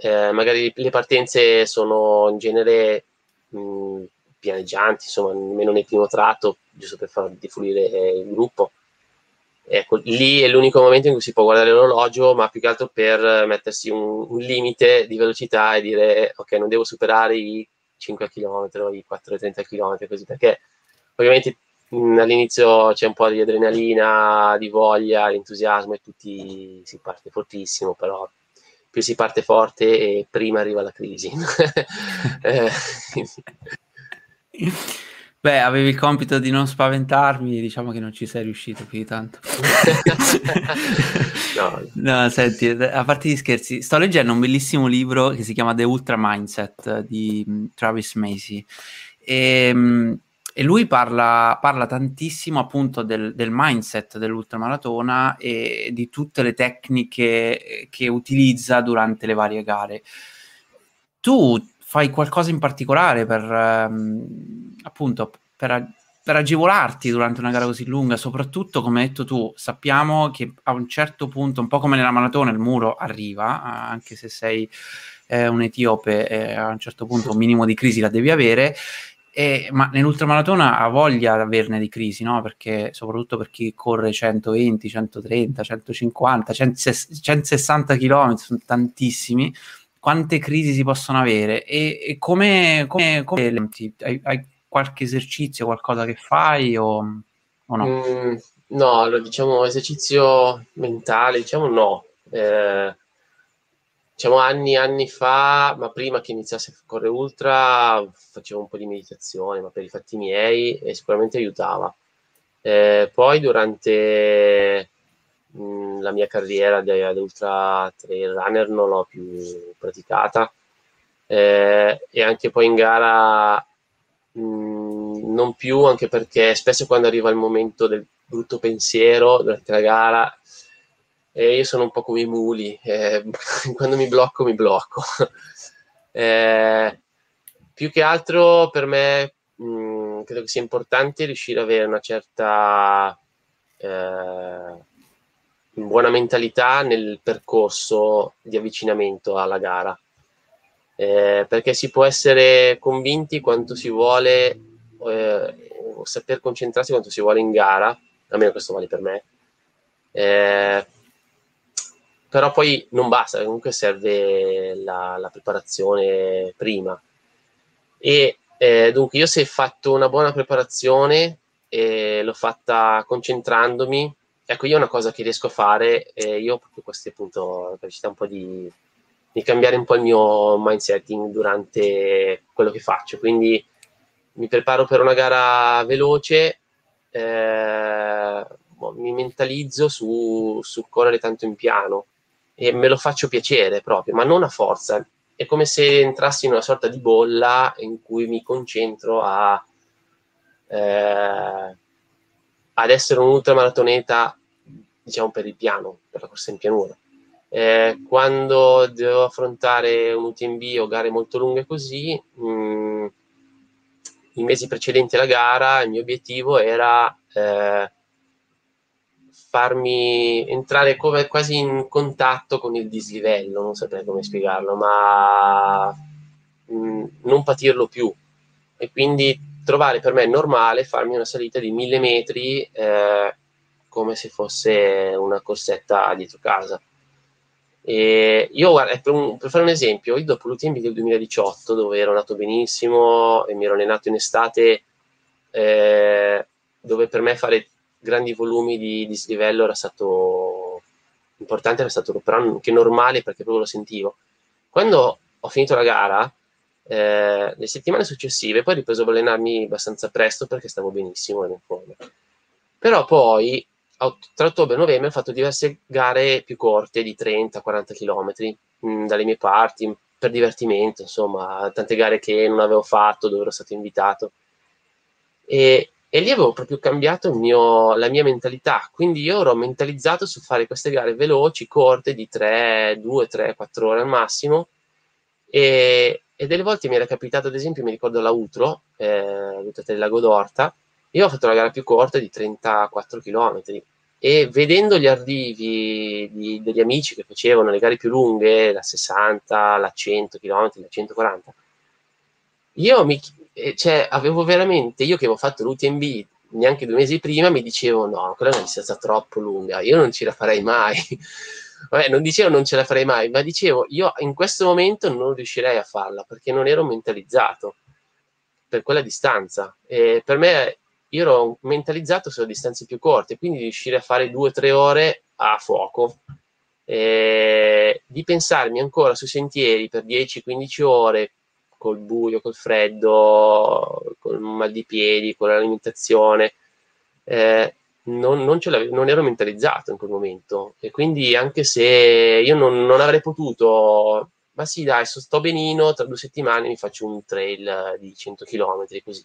Eh, magari le partenze sono in genere mh, pianeggianti, insomma, nemmeno nel primo tratto, giusto per far defluire il gruppo. Ecco, lì è l'unico momento in cui si può guardare l'orologio, ma più che altro per mettersi un, un limite di velocità e dire ok, non devo superare i 5 km i 4,30 km, così perché ovviamente mh, all'inizio c'è un po' di adrenalina, di voglia, di entusiasmo e tutti si parte fortissimo, però più si parte forte e prima arriva la crisi. eh, Beh, avevi il compito di non spaventarmi, diciamo che non ci sei riuscito più di tanto. no. no, senti, a parte gli scherzi, sto leggendo un bellissimo libro che si chiama The Ultra Mindset di mm, Travis Macy e, mm, e lui parla, parla, tantissimo appunto del, del mindset dell'ultramaratona e di tutte le tecniche che utilizza durante le varie gare. Tu fai qualcosa in particolare per... Um, appunto per, per, agevolarti durante una gara così lunga, soprattutto come hai detto tu, sappiamo che a un certo punto, un po' come nella maratona, il muro arriva, anche se sei eh, un etiope, eh, a un certo punto un minimo di crisi la devi avere. E, ma nell'ultramaratona ha voglia di averne di crisi, no? Perché soprattutto per chi corre 120, 130, 150, 160 km, sono tantissimi. Quante crisi si possono avere? E, e come, come, come hai, hai qualche esercizio, qualcosa che fai o, o no? Mm, no, allora, diciamo esercizio mentale, diciamo no. Eh, diciamo anni anni fa, ma prima che iniziasse a correre ultra, facevo un po' di meditazione, ma per i fatti miei e sicuramente aiutava. Eh, poi durante mh, mm, la mia carriera di, ultra trail runner non l'ho più praticata eh, e anche poi in gara Mm, non più, anche perché spesso quando arriva il momento del brutto pensiero durante la gara, eh, io sono un po' come i muli, eh, quando mi blocco mi blocco. eh, più che altro per me mh, mm, credo che sia importante riuscire ad avere una certa eh, buona mentalità nel percorso di avvicinamento alla gara eh, perché si può essere convinti quanto si vuole, eh, o saper concentrarsi quanto si vuole in gara, almeno questo vale per me. Eh, però poi non basta, comunque serve la, la preparazione prima. E eh, dunque io se ho fatto una buona preparazione e l'ho fatta concentrandomi, ecco io è una cosa che riesco a fare, e io proprio queste appunto capacità un po' di di cambiare un po' il mio mindsetting durante quello che faccio. Quindi mi preparo per una gara veloce, eh, boh, mi mentalizzo su, su correre tanto in piano e me lo faccio piacere proprio, ma non a forza. È come se entrassi in una sorta di bolla in cui mi concentro a, eh, ad essere un ultramaratoneta, diciamo, per il piano, per la corsa in pianura. Eh, quando devo affrontare un UTMB o gare molto lunghe così, mh, mm, i mesi precedenti alla gara il mio obiettivo era eh, farmi entrare come, quasi in contatto con il dislivello, non saprei come spiegarlo, ma mh, mm, non patirlo più. E quindi trovare per me normale farmi una salita di mille metri eh, come se fosse una corsetta dietro casa. E io, guarda, per, un, per, fare un esempio, io dopo l'UTMB del 2018, dove ero nato benissimo e mi ero allenato in estate, eh, dove per me fare grandi volumi di dislivello era stato importante, era stato però anche normale perché proprio lo sentivo. Quando ho finito la gara, eh, le settimane successive, poi ho ripreso ad allenarmi abbastanza presto perché stavo benissimo in forma. Però poi tra ottobre e novembre ho fatto diverse gare più corte di 30-40 km mh, dalle mie parti per divertimento, insomma, tante gare che non avevo fatto, dove ero stato invitato. E, e lì avevo proprio cambiato mio, la mia mentalità, quindi io ero mentalizzato su fare queste gare veloci, corte, di 3, 2, 3, 4 ore al massimo. E, e delle volte mi era capitato, ad esempio, mi ricordo la Utro, eh, del Lago d'Orta, io ho fatto la gara più corta di 34 km e vedendo gli arrivi di, degli amici che facevano le gare più lunghe, la 60, la 100 km, la 140, io mi, eh, cioè, avevo veramente, io che avevo fatto l'UTMB neanche due mesi prima, mi dicevo no, quella è una distanza troppo lunga, io non ce la farei mai. Vabbè, non dicevo non ce la farei mai, ma dicevo io in questo momento non riuscirei a farla perché non ero mentalizzato per quella distanza. E per me io ero mentalizzato sulle distanze più corte, quindi riuscire a fare due o tre ore a fuoco. E di pensarmi ancora sui sentieri per 10-15 ore col buio, col freddo, col mal di piedi, con l'alimentazione. Eh, non, non, non, ero mentalizzato in quel momento e quindi anche se io non, non, avrei potuto, ma sì dai, sto benino, tra due settimane mi faccio un trail di 100 km così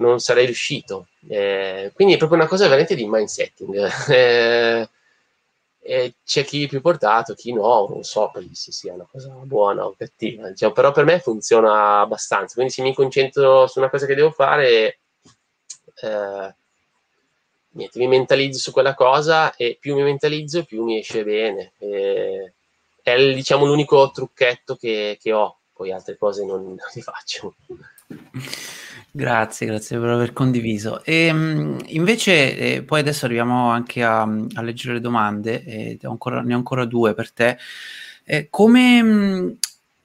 non sarei riuscito. Eh, quindi è proprio una cosa veramente di mindsetting. Eh, eh, c'è chi è più portato, chi no, non so se sia una cosa buona o cattiva, diciamo, però per me funziona abbastanza. Quindi se mi concentro su una cosa che devo fare, eh, niente, mi mentalizzo su quella cosa e più mi mentalizzo, più mi esce bene. è diciamo l'unico trucchetto che, che ho, poi altre cose non, non le faccio. Grazie, grazie per aver condiviso. E, ehm, invece, eh, poi adesso arriviamo anche a, a leggere le domande, eh, ho ancora, ne ho ancora due per te. Eh, come,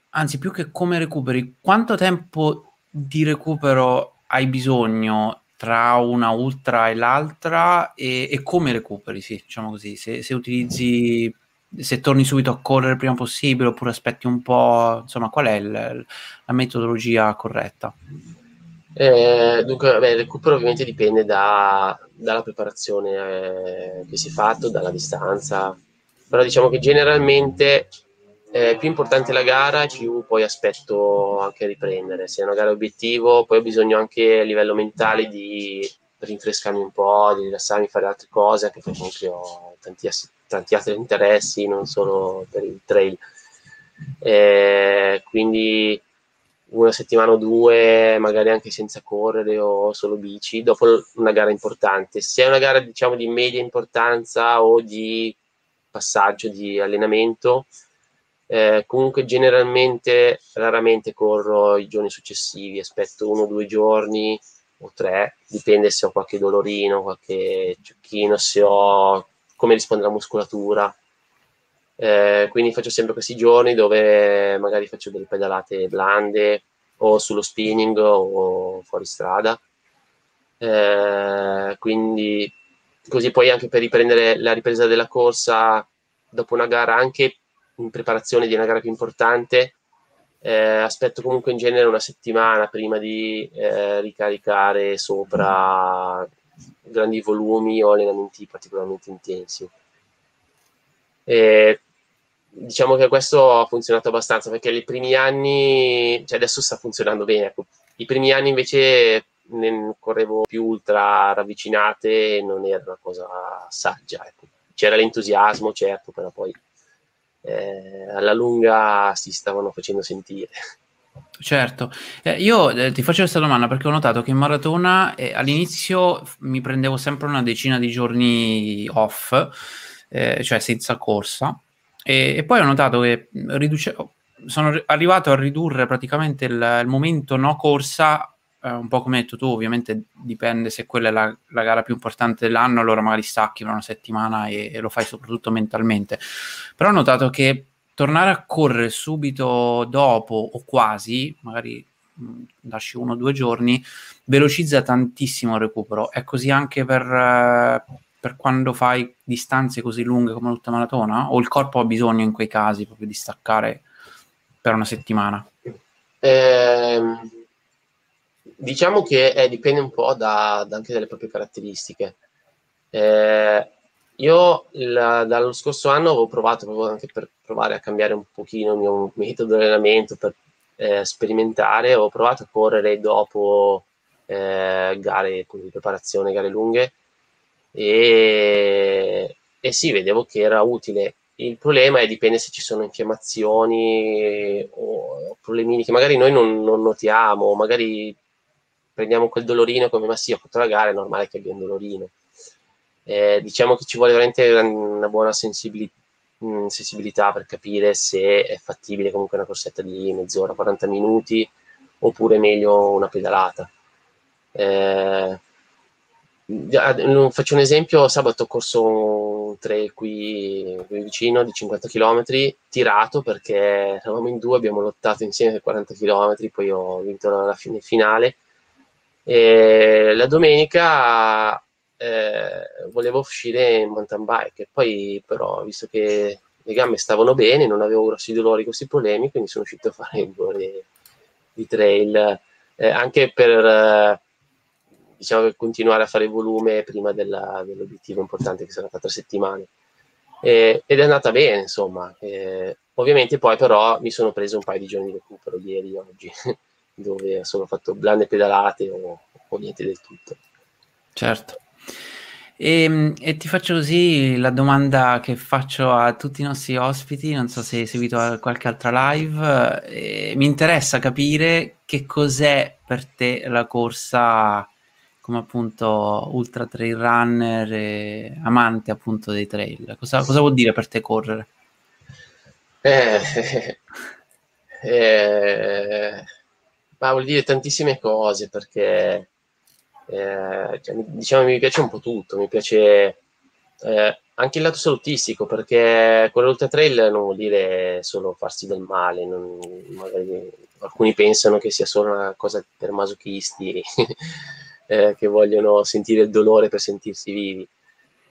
anzi, più che come recuperi, quanto tempo di recupero hai bisogno tra una ultra e l'altra e, e come recuperi, sì, diciamo così, se, se utilizzi se torni subito a correre il prima possibile oppure aspetti un po', insomma, qual è il, la metodologia corretta? Eh, dunque, vabbè, il recupero ovviamente dipende da, dalla preparazione eh, che si è fatto, dalla distanza, però diciamo che generalmente eh, più importante la gara, più poi aspetto anche a riprendere. Se è una gara obiettivo, poi ho bisogno anche a livello mentale di rinfrescarmi un po', di rilassarmi, fare altre cose, anche perché comunque ho tanti, tanti altri interessi, non solo per il trail. Eh, quindi una settimana o due, magari anche senza correre o solo bici, dopo una gara importante. Se è una gara diciamo di media importanza o di passaggio di allenamento, eh, comunque generalmente raramente corro i giorni successivi, aspetto uno o due giorni o tre, dipende se ho qualche dolorino, qualche ciocchino, se ho come risponde la muscolatura. Eh, quindi faccio sempre questi giorni dove magari faccio delle pedalate blande o sullo spinning o fuori strada. Eh, quindi così poi anche per riprendere la ripresa della corsa dopo una gara, anche in preparazione di una gara più importante, eh, aspetto comunque in genere una settimana prima di eh, ricaricare sopra grandi volumi o allenamenti particolarmente intensi. E diciamo che questo ha funzionato abbastanza perché i primi anni, cioè adesso sta funzionando bene, ecco. i primi anni invece ne correvo più ultra ravvicinate e non era una cosa saggia. Ecco. C'era l'entusiasmo, certo, però poi eh, alla lunga si stavano facendo sentire. Certo, eh, io eh, ti faccio questa domanda perché ho notato che in maratona eh, all'inizio mi prendevo sempre una decina di giorni off, eh, cioè senza corsa, e, e, poi ho notato che riduce- sono arrivato a ridurre praticamente il, il momento no corsa, eh, un po' come hai detto tu, ovviamente dipende se quella è la, la, gara più importante dell'anno, allora magari stacchi per una settimana e, e lo fai soprattutto mentalmente. Però ho notato che tornare a correre subito dopo o quasi, magari mh, lasci uno o due giorni, velocizza tantissimo il recupero. È così anche per, eh, per quando fai distanze così lunghe come l'ultramaratona? O il corpo ha bisogno in quei casi proprio di staccare per una settimana? Eh, diciamo che eh, dipende un po' da, da anche dalle proprie caratteristiche. Eh, io il, dallo scorso anno avevo provato proprio anche per provare a cambiare un pochino il mio metodo di allenamento, per eh, sperimentare, ho provato a correre dopo eh, gare di preparazione, gare lunghe e, e sì, vedevo che era utile. Il problema è dipende se ci sono infiammazioni o problemini che magari noi non, non notiamo, magari prendiamo quel dolorino come ma sì, ho fatto la gara, è normale che abbia un dolorino eh, diciamo che ci vuole veramente una buona sensibilità, mm, sensibilità per capire se è fattibile comunque una corsetta di mezz'ora, 40 minuti, oppure meglio una pedalata. Eh, faccio un esempio, sabato ho corso un trail qui, qui vicino di 50 km, tirato perché eravamo in due, abbiamo lottato insieme per 40 km, poi ho vinto la fine finale. E la domenica eh, volevo uscire in mountain bike poi però visto che le gambe stavano bene, non avevo grossi dolori, grossi problemi, quindi sono uscito a fare il gole di trail eh, anche per eh, diciamo, continuare a fare volume prima della, dell'obiettivo importante che sarà tra tre settimane. ed è andata bene, insomma. ovviamente poi però mi sono preso un paio di giorni di recupero ieri oggi, dove sono fatto blande pedalate o, o niente del tutto. Certo. E, ehm, e, ti faccio così la domanda che faccio a tutti i nostri ospiti, non so se hai seguito qualche altra live, eh, mi interessa capire che cos'è per te la corsa come appunto ultra trail runner e amante appunto dei trail. Cosa, cosa vuol dire per te correre? Eh, eh, ma vuol dire tantissime cose perché eh, cioè, diciamo mi piace un po' tutto, mi piace eh, anche il lato salutistico perché quello ultra trail non vuol dire solo farsi del male, non, magari alcuni pensano che sia solo una cosa per masochisti eh, che vogliono sentire il dolore per sentirsi vivi.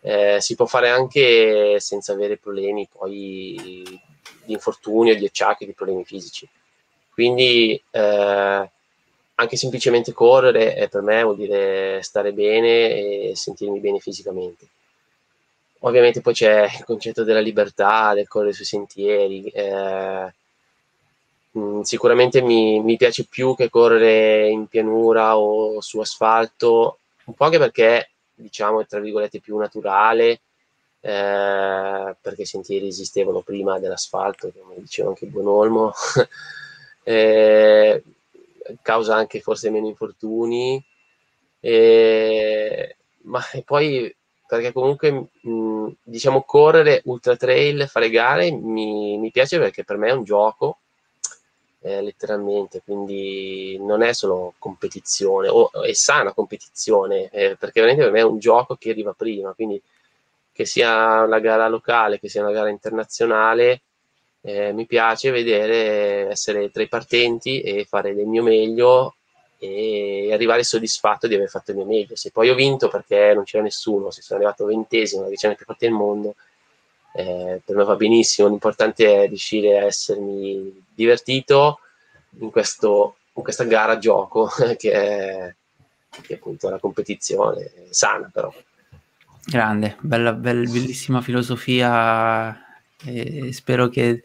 Eh, si può fare anche senza avere problemi poi di infortunio, di acciacchi, di problemi fisici. Quindi eh, anche semplicemente correre eh, per me vuol dire stare bene e sentirmi bene fisicamente. Ovviamente poi c'è il concetto della libertà, del correre sui sentieri. Eh, mm, sicuramente mi, mi, piace più che correre in pianura o su asfalto, un po' anche perché diciamo è tra virgolette più naturale, eh, perché i sentieri esistevano prima dell'asfalto, come diceva anche Buonolmo. eh, causa anche forse meno infortuni, e, ma poi perché comunque mh, diciamo correre ultra trail, fare gare mi, mi, piace perché per me è un gioco eh, letteralmente, quindi non è solo competizione, o è sana competizione, eh, perché veramente per me è un gioco che arriva prima, quindi che sia una gara locale, che sia una gara internazionale, eh, mi piace vedere essere tra i partenti e fare del mio meglio e arrivare soddisfatto di aver fatto il mio meglio. Se poi ho vinto perché non c'era nessuno, se sono arrivato ventesimo, la vicenda più forte del mondo, eh, per me va benissimo. L'importante è riuscire a essermi divertito in, questo, in questa gara gioco che è, che è appunto la competizione sana però. Grande, bella, bella, bellissima filosofia e spero che,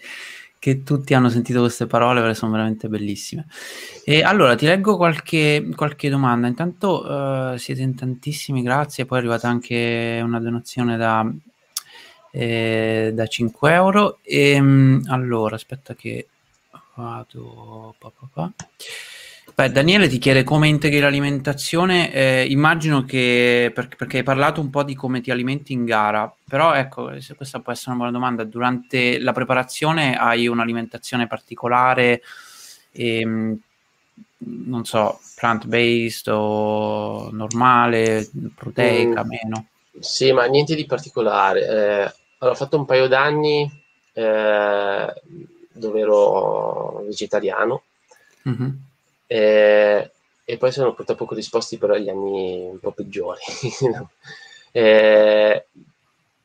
che, tutti hanno sentito queste parole perché sono veramente bellissime. E allora ti leggo qualche, qualche domanda. Intanto uh, siete in tantissimi, grazie. Poi è arrivata anche una donazione da, eh, da 5 euro. E, um, allora, aspetta che vado... Pa, pa, pa. Beh, Daniele ti chiede come integri l'alimentazione. Eh, immagino che per, perché hai parlato un po' di come ti alimenti in gara, però ecco, questa può essere una buona domanda. Durante la preparazione hai un'alimentazione particolare, ehm, non so, plant-based o normale, proteica, mm, meno? Sì, ma niente di particolare. Eh, allora, ho fatto un paio d'anni eh, dove ero vegetariano. Mm-hmm eh, e poi sono purtroppo corrisposti però agli anni un po' peggiori. eh,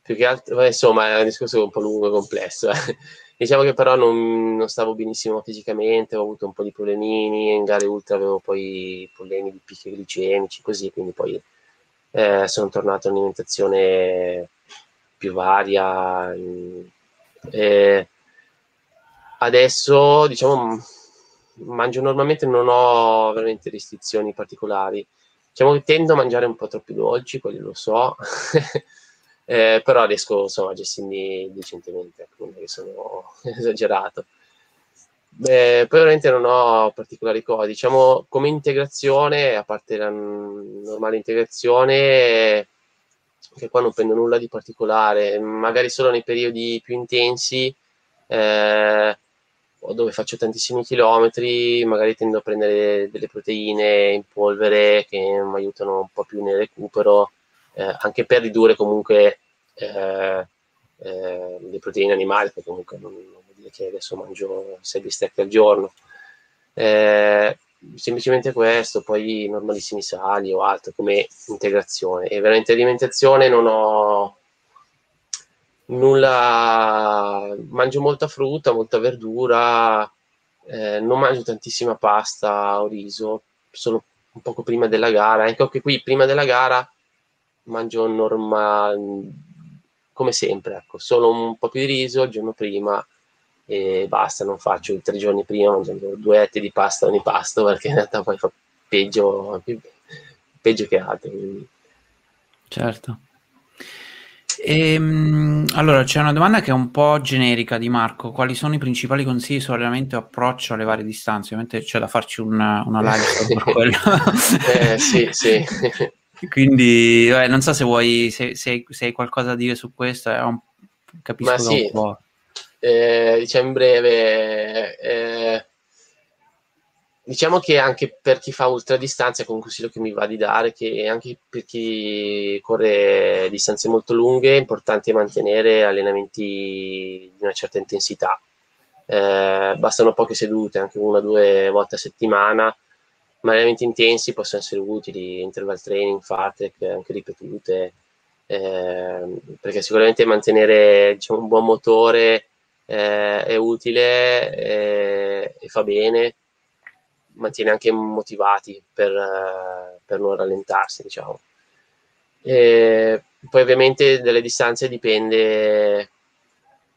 più che altro, insomma, è un discorso un po' lungo e complesso. Eh. Diciamo che però non, non, stavo benissimo fisicamente, ho avuto un po' di problemini, in gare ultra avevo poi problemi di picchi glicemici, così, quindi poi eh, sono tornato a un'alimentazione più varia. Eh, adesso, diciamo, mangio normalmente, non ho veramente restrizioni particolari. Diciamo che tendo a mangiare un po' troppi dolci, quelli lo so, eh, però riesco insomma, a gestirmi decentemente, ecco, non è che sono esagerato. Beh, poi veramente non ho particolari cose, diciamo come integrazione, a parte la normale integrazione, che qua non prendo nulla di particolare, magari solo nei periodi più intensi, eh, dove faccio tantissimi chilometri, magari tendo a prendere delle proteine in polvere che mi aiutano un po' più nel recupero, eh, anche per ridurre comunque eh, eh, le proteine animali, perché comunque non, non dire che adesso mangio 6 bistecche al giorno. Eh, semplicemente questo, poi normalissimi sali o altro come integrazione. E veramente alimentazione non ho nulla, mangio molta frutta, molta verdura, eh, non mangio tantissima pasta o riso, solo un poco prima della gara. Ecco che qui prima della gara mangio normale, come sempre, ecco, solo un po' più di riso il giorno prima e basta, non faccio tre giorni prima mangiando due etti di pasta ogni pasto perché in realtà poi fa peggio, peggio che altro. Quindi. Certo. Ehm, allora, c'è una domanda che è un po' generica di Marco. Quali sono i principali consigli su allenamento e approccio alle varie distanze? Ovviamente c'è da farci una, una live per quello. eh, sì, sì. Quindi, eh, non so se vuoi, se, se, se, hai qualcosa da dire su questo, un, capisco Ma sì, un po'. Eh, diciamo in breve, eh, diciamo che anche per chi fa ultradistanza è un consiglio che mi va di dare che anche per chi corre distanze molto lunghe è importante mantenere allenamenti di una certa intensità. Eh, bastano poche sedute anche una o due volte a settimana ma allenamenti intensi possono essere utili interval training, fartec, anche ripetute eh, perché sicuramente mantenere diciamo, un buon motore eh, è utile eh, e fa bene mantiene anche motivati per, eh, per non rallentarsi, diciamo. E poi ovviamente dalle distanze dipende,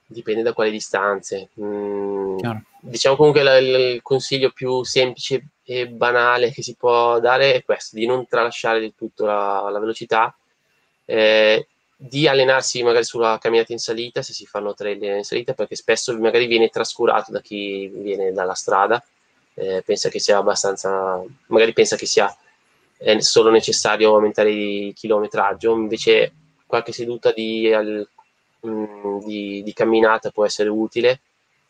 dipende da quali distanze. Mm, diciamo comunque la, il consiglio più semplice e banale che si può dare è questo, di non tralasciare del tutto la, la velocità, eh, di allenarsi magari sulla camminata in salita, se si fanno trail in salita, perché spesso magari viene trascurato da chi viene dalla strada eh, pensa che sia abbastanza, magari pensa che sia è solo necessario aumentare il chilometraggio, invece qualche seduta di, al, mh, mm, di, di, camminata può essere utile,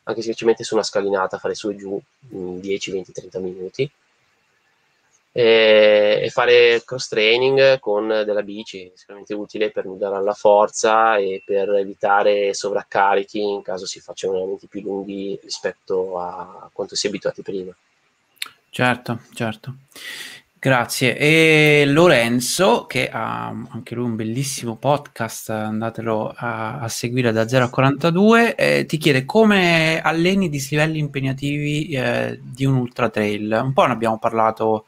anche semplicemente su una scalinata, fare su e giù mh, 10, 20, 30 minuti e, e fare cross training con della bici, sicuramente utile per dare la forza e per evitare sovraccarichi in caso si facciano allenamenti più lunghi rispetto a quanto si è abituati prima. Certo, certo. Grazie. E Lorenzo, che ha anche lui un bellissimo podcast, andatelo a, a seguire da 0 a 42, eh, ti chiede come alleni i dislivelli impegnativi eh, di un ultra trail. Un po' ne abbiamo parlato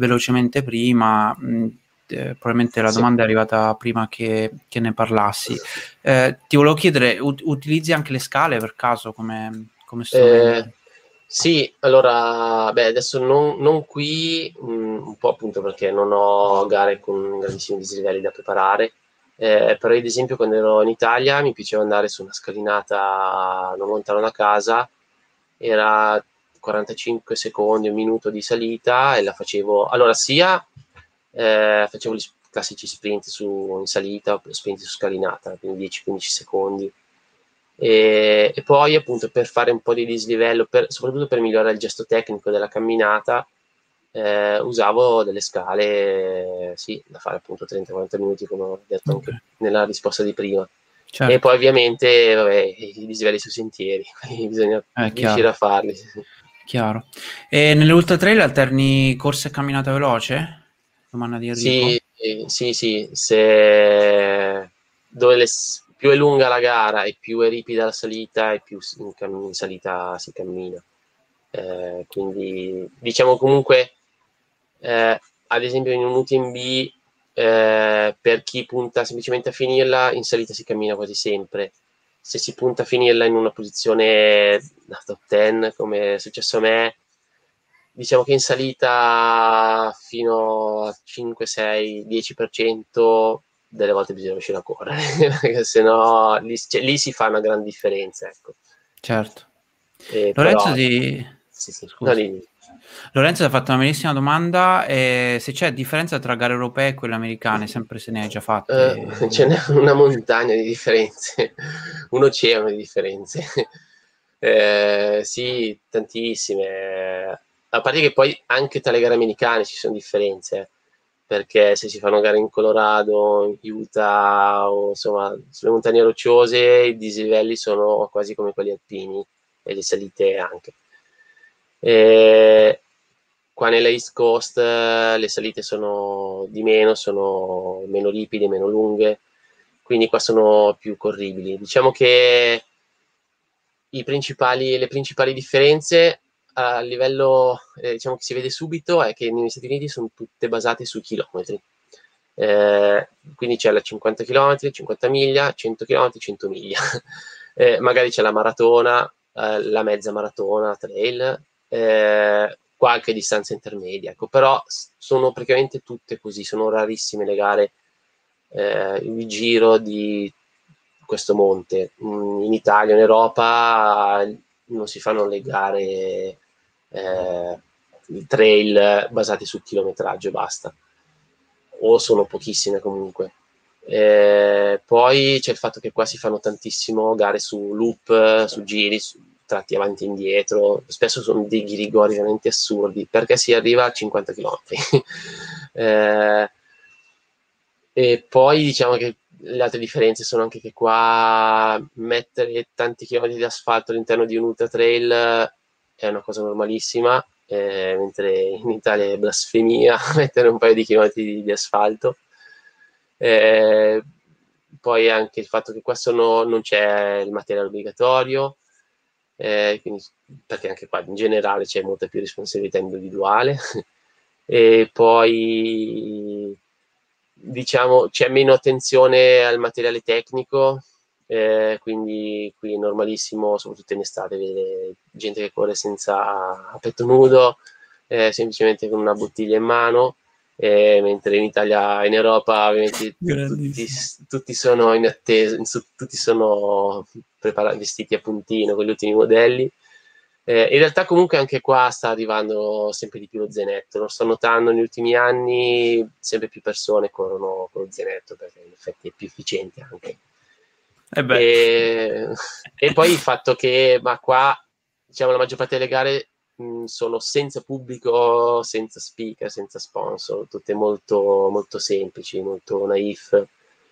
velocemente prima, mh, mm, eh, probabilmente la sì. domanda è arrivata prima che, che ne parlassi. Eh, ti volevo chiedere, ut- utilizzi anche le scale per caso come, come strumento? Eh, sì, allora, beh, adesso non, non qui, mh, mm, un po' appunto perché non ho gare con grandissimi dislivelli da preparare, eh, però ad esempio quando ero in Italia mi piaceva andare su una scalinata non lontano da casa era 45 secondi, un minuto di salita e la facevo, allora sia eh, facevo gli classici sprint su, in salita, sprint su scalinata, quindi 10-15 secondi. E, e, poi appunto per fare un po' di dislivello, per, soprattutto per migliorare il gesto tecnico della camminata, eh, usavo delle scale, sì, da fare appunto 30-40 minuti, come ho detto okay. anche nella risposta di prima. Certo. E poi ovviamente vabbè, i dislivelli sui sentieri, bisogna eh, riuscire a farli. Chiaro. E nelle ultra trail alterni corsa e camminata veloce? Domanda di Enrico. Sì, sì, sì. Se dove le, più è lunga la gara e più è ripida la salita e più in, cam- in salita si cammina. Eh, quindi diciamo comunque, eh, ad esempio in un UTMB, eh, per chi punta semplicemente a finirla, in salita si cammina quasi sempre. Se si punta a finirla in una posizione da top 10, come è successo a me, diciamo che in salita fino a 5, 6, 10% delle volte bisogna riuscire a correre, perché sennò lì, cioè, lì si fa una gran differenza. Ecco. Certo. E Lorenzo però... di... Sì, sì, no, Lorenzo ti ha fatto una bellissima domanda. Eh, se c'è differenza tra gare europee e quelle americane, sempre se ne hai già fatte. Uh, ce n'è una montagna di differenze, un oceano di differenze. Eh, sì, tantissime a parte che poi anche tra le gare americane ci sono differenze, perché se si fanno gare in Colorado, in Utah o insomma sulle montagne rocciose i dislivelli sono quasi come quelli alpini e le salite anche. E qua nella East Coast le salite sono di meno, sono meno ripide, meno lunghe, quindi qua sono più corribili. Diciamo che principali, le principali differenze a livello eh, diciamo che si vede subito è che negli Stati Uniti sono tutte basate su chilometri. Eh, quindi c'è la 50 km, 50 miglia, 100 km, 100 miglia. eh, magari c'è la maratona, eh, la mezza maratona, trail, eh, qualche distanza intermedia. Ecco, però sono praticamente tutte così, sono rarissime le gare eh, il giro di questo monte. Mm, in Italia, in Europa non si fanno le gare eh, trail basati sul chilometraggio e basta, o sono pochissime comunque. Eh, poi c'è il fatto che qua si fanno tantissimo gare su loop, su giri, su tratti avanti e indietro, spesso sono dei ghirigori veramente assurdi perché si arriva a 50 km. eh, e poi diciamo che le altre differenze sono anche che qua mettere tanti chilometri di asfalto all'interno di un ultra trail è una cosa normalissima, eh, mentre in Italia è blasfemia mettere un paio di chilometri di, di asfalto. Eh, poi anche il fatto che qua sono, non c'è il materiale obbligatorio, eh, quindi, perché anche qua in generale c'è molta più responsabilità individuale. e poi diciamo c'è meno attenzione al materiale tecnico eh, quindi qui è normalissimo, soprattutto in estate, vedere gente che corre senza a petto nudo, eh, semplicemente con una bottiglia in mano, eh, mentre in Italia, in Europa, ovviamente tutti, tutti, sono in attesa, tutti sono preparati, vestiti a puntino con gli ultimi modelli. Eh, in realtà comunque anche qua sta arrivando sempre di più lo zenetto, lo sto notando negli ultimi anni, sempre più persone corrono con lo zenetto perché in effetti è più efficiente anche. Eh e, e, poi il fatto che ma qua diciamo la maggior parte delle gare mh, sono senza pubblico, senza speaker, senza sponsor, tutte molto, molto semplici, molto naif,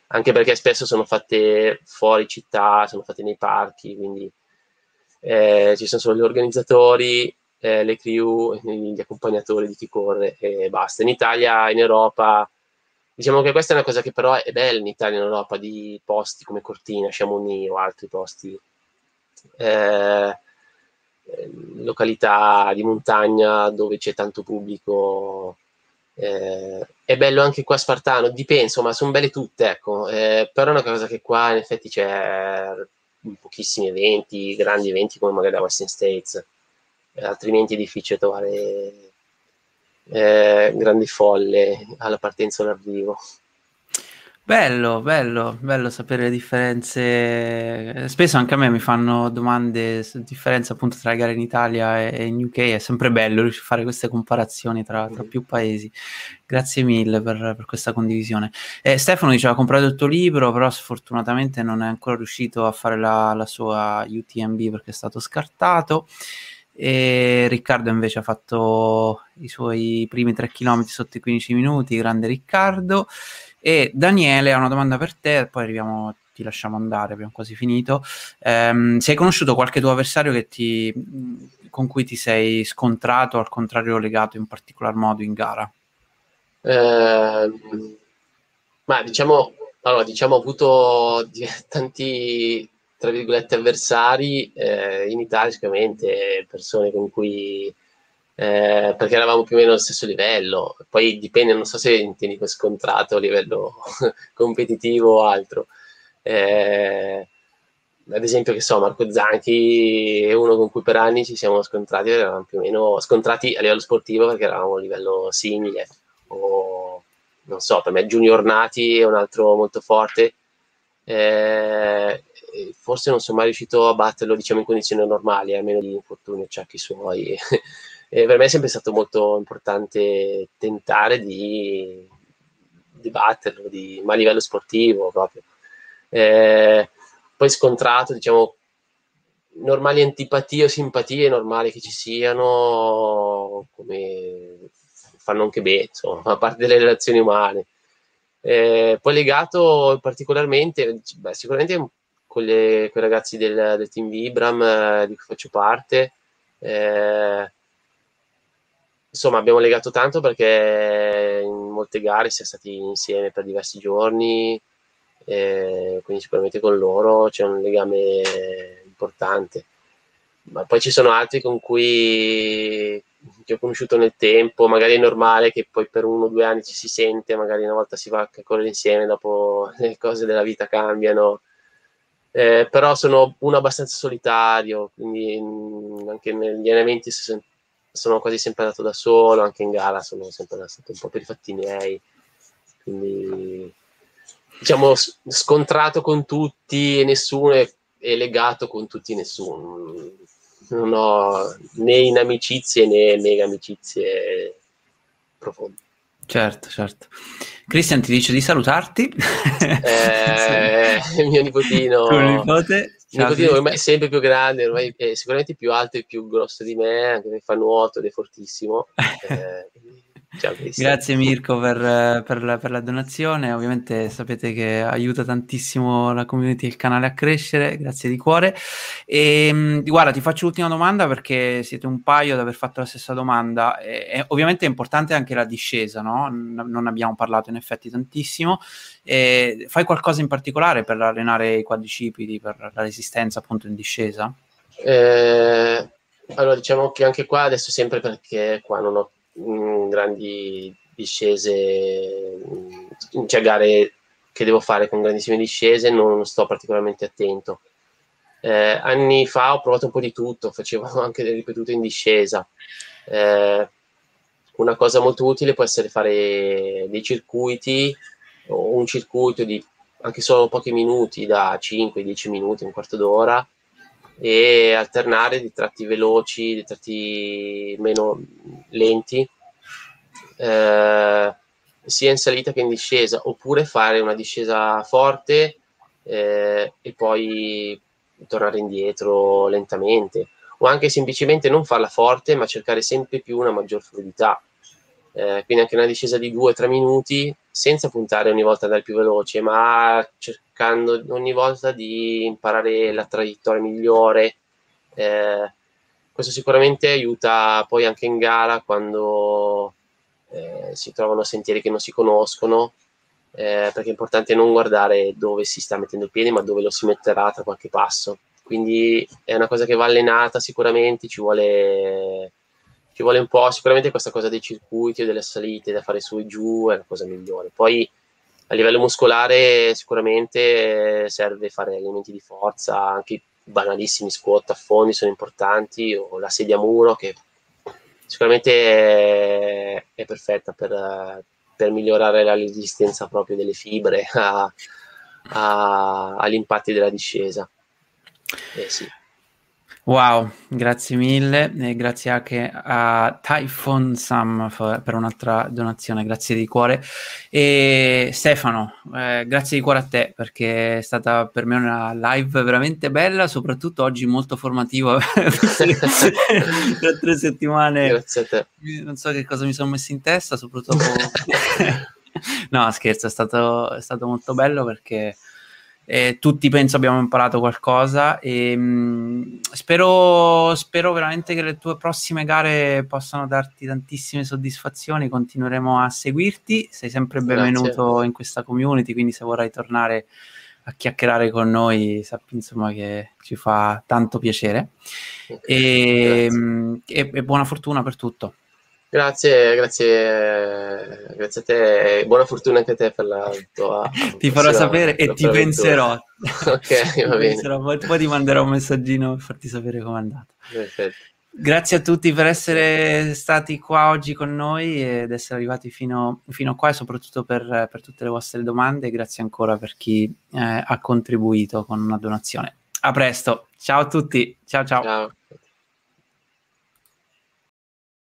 anche perché spesso sono fatte fuori città, sono fatte nei parchi, quindi eh, ci sono solo gli organizzatori, eh, le crew, gli accompagnatori di chi corre e basta. In Italia, in Europa Diciamo che questa è una cosa che però è bella in Italia in Europa, di posti come Cortina, Chamonix o altri posti, eh, località di montagna dove c'è tanto pubblico. Eh, è bello anche qua Spartano, dipende, insomma, sono belle tutte, ecco, eh, però è una cosa che qua in effetti c'è pochissimi eventi, grandi eventi come magari la Western States, altrimenti è difficile trovare eh, grandi folle alla partenza o all'arrivo. Bello, bello, bello sapere le differenze. Spesso anche a me mi fanno domande su differenza appunto tra le gare in Italia e in UK. È sempre bello riuscire a fare queste comparazioni tra, tra più paesi. Grazie mille per, per questa condivisione. Eh, Stefano diceva: ha comprato il tuo libro, però sfortunatamente non è ancora riuscito a fare la, la sua UTMB perché è stato scartato. E Riccardo invece ha fatto i suoi primi 3 km sotto i 15 minuti. Grande Riccardo. E Daniele ha una domanda per te, poi arriviamo, ti lasciamo andare, abbiamo quasi finito. Um, se hai conosciuto qualche tuo avversario ti, con cui ti sei scontrato, al contrario legato in particolar modo in gara? Eh, ma diciamo, allora, diciamo, ho avuto tanti, tra virgolette, avversari eh, in Italia, sicuramente persone con cui eh, perché eravamo più o meno allo stesso livello. Poi dipende, non so se intendi scontrato a livello competitivo o altro. Eh, ad esempio, che so, Marco Zanchi è uno con cui per anni ci siamo scontrati, eravamo più o meno scontrati a livello sportivo perché eravamo a livello simile. O non so, per me Junior Nati è un altro molto forte. Eh, forse non sono mai riuscito a batterlo diciamo in condizioni normali, a meno di infortuni e i suoi. E per me è sempre stato molto importante tentare di, di batterlo, di, ma a livello sportivo proprio. Eh, poi scontrato, diciamo, normali antipatie o simpatie normali che ci siano, come fanno anche bene, insomma, a parte delle relazioni umane. Eh, poi legato particolarmente, beh, sicuramente con, le, con, i ragazzi del, del team Vibram eh, di cui faccio parte, eh, insomma abbiamo legato tanto perché in molte gare siamo stati insieme per diversi giorni, eh, quindi sicuramente con loro c'è un legame importante. Ma poi ci sono altri con cui che ho conosciuto nel tempo, magari è normale che poi per uno o due anni ci si sente, magari una volta si va a correre insieme, dopo le cose della vita cambiano. Eh, però sono uno abbastanza solitario, quindi mh, anche negli allenamenti sono quasi sempre andato da solo, anche in gara sono sempre stato un po' per i fatti miei, quindi diciamo scontrato con tutti e nessuno è, è legato con tutti e nessuno. Non ho né in amicizie né mega amicizie profonde. Certo, certo. Cristian ti dice di salutarti. Eh, mio nipotino. Tuo nipote. Ciao, nipotino ormai è sempre più grande, ormai è sicuramente più alto e più grosso di me, anche se fa nuoto ed è fortissimo. Eh, Grazie Mirko per, per, la, per, la, donazione, ovviamente sapete che aiuta tantissimo la community e il canale a crescere, grazie di cuore. E, ehm, guarda, ti faccio l'ultima domanda perché siete un paio ad aver fatto la stessa domanda. E, e ovviamente è importante anche la discesa, no? non abbiamo parlato in effetti tantissimo. E fai qualcosa in particolare per allenare i quadricipiti, per la resistenza appunto in discesa? Eh, allora diciamo che anche qua adesso sempre perché qua non ho grandi discese, cioè gare che devo fare con grandissime discese, non sto particolarmente attento. Eh, anni fa ho provato un po' di tutto, facevo anche delle ripetute in discesa. Eh, una cosa molto utile può essere fare dei circuiti o un circuito di anche solo pochi minuti, da 5-10 minuti, un quarto d'ora, e alternare di tratti veloci, di tratti meno lenti, eh, sia in salita che in discesa, oppure fare una discesa forte eh, e poi tornare indietro lentamente, o anche semplicemente non farla forte, ma cercare sempre più una maggior fluidità. Eh, quindi anche una discesa di 2-3 minuti senza puntare ogni volta ad andare più veloce, ma cercando ogni volta di imparare la traiettoria migliore. Eh, questo sicuramente aiuta poi anche in gara quando eh, si trovano sentieri che non si conoscono, eh, perché è importante non guardare dove si sta mettendo il piede, ma dove lo si metterà tra qualche passo. Quindi è una cosa che va allenata sicuramente, ci vuole, ci vuole un po', sicuramente questa cosa dei circuiti o delle salite da fare su e giù è la cosa migliore. Poi a livello muscolare sicuramente serve fare allenamenti di forza, anche banalissimi squat a fondi sono importanti, o la sedia a muro che sicuramente è, è perfetta per, per migliorare la resistenza proprio delle fibre a, a, agli impatti della discesa. Eh, sì. Wow, grazie mille e grazie anche a Typhon Sam per un'altra donazione, grazie di cuore. E Stefano, eh, grazie di cuore a te perché è stata per me una live veramente bella, soprattutto oggi molto formativa. per tre settimane. Grazie a te. Non so che cosa mi sono messo in testa, soprattutto... no, scherzo, è stato, è stato molto bello perché eh, tutti penso abbiamo imparato qualcosa e mh, mm, spero, spero, veramente che le tue prossime gare possano darti tantissime soddisfazioni, continueremo a seguirti, sei sempre benvenuto Grazie. in questa community, quindi se vorrai tornare a chiacchierare con noi sappi insomma che ci fa tanto piacere e, mh, mm, e, e buona fortuna per tutto. Grazie, grazie, grazie a te e buona fortuna anche a te per la tua... ti farò sapere e ti penserò. ok, va bene. Penserò, poi, poi, ti manderò un messaggino per farti sapere com'è andato. Perfetto. Grazie a tutti per essere stati qua oggi con noi ed essere arrivati fino, fino a qua e soprattutto per, per, tutte le vostre domande. Grazie ancora per chi eh, ha contribuito con una donazione. A presto, ciao a tutti, ciao ciao. ciao.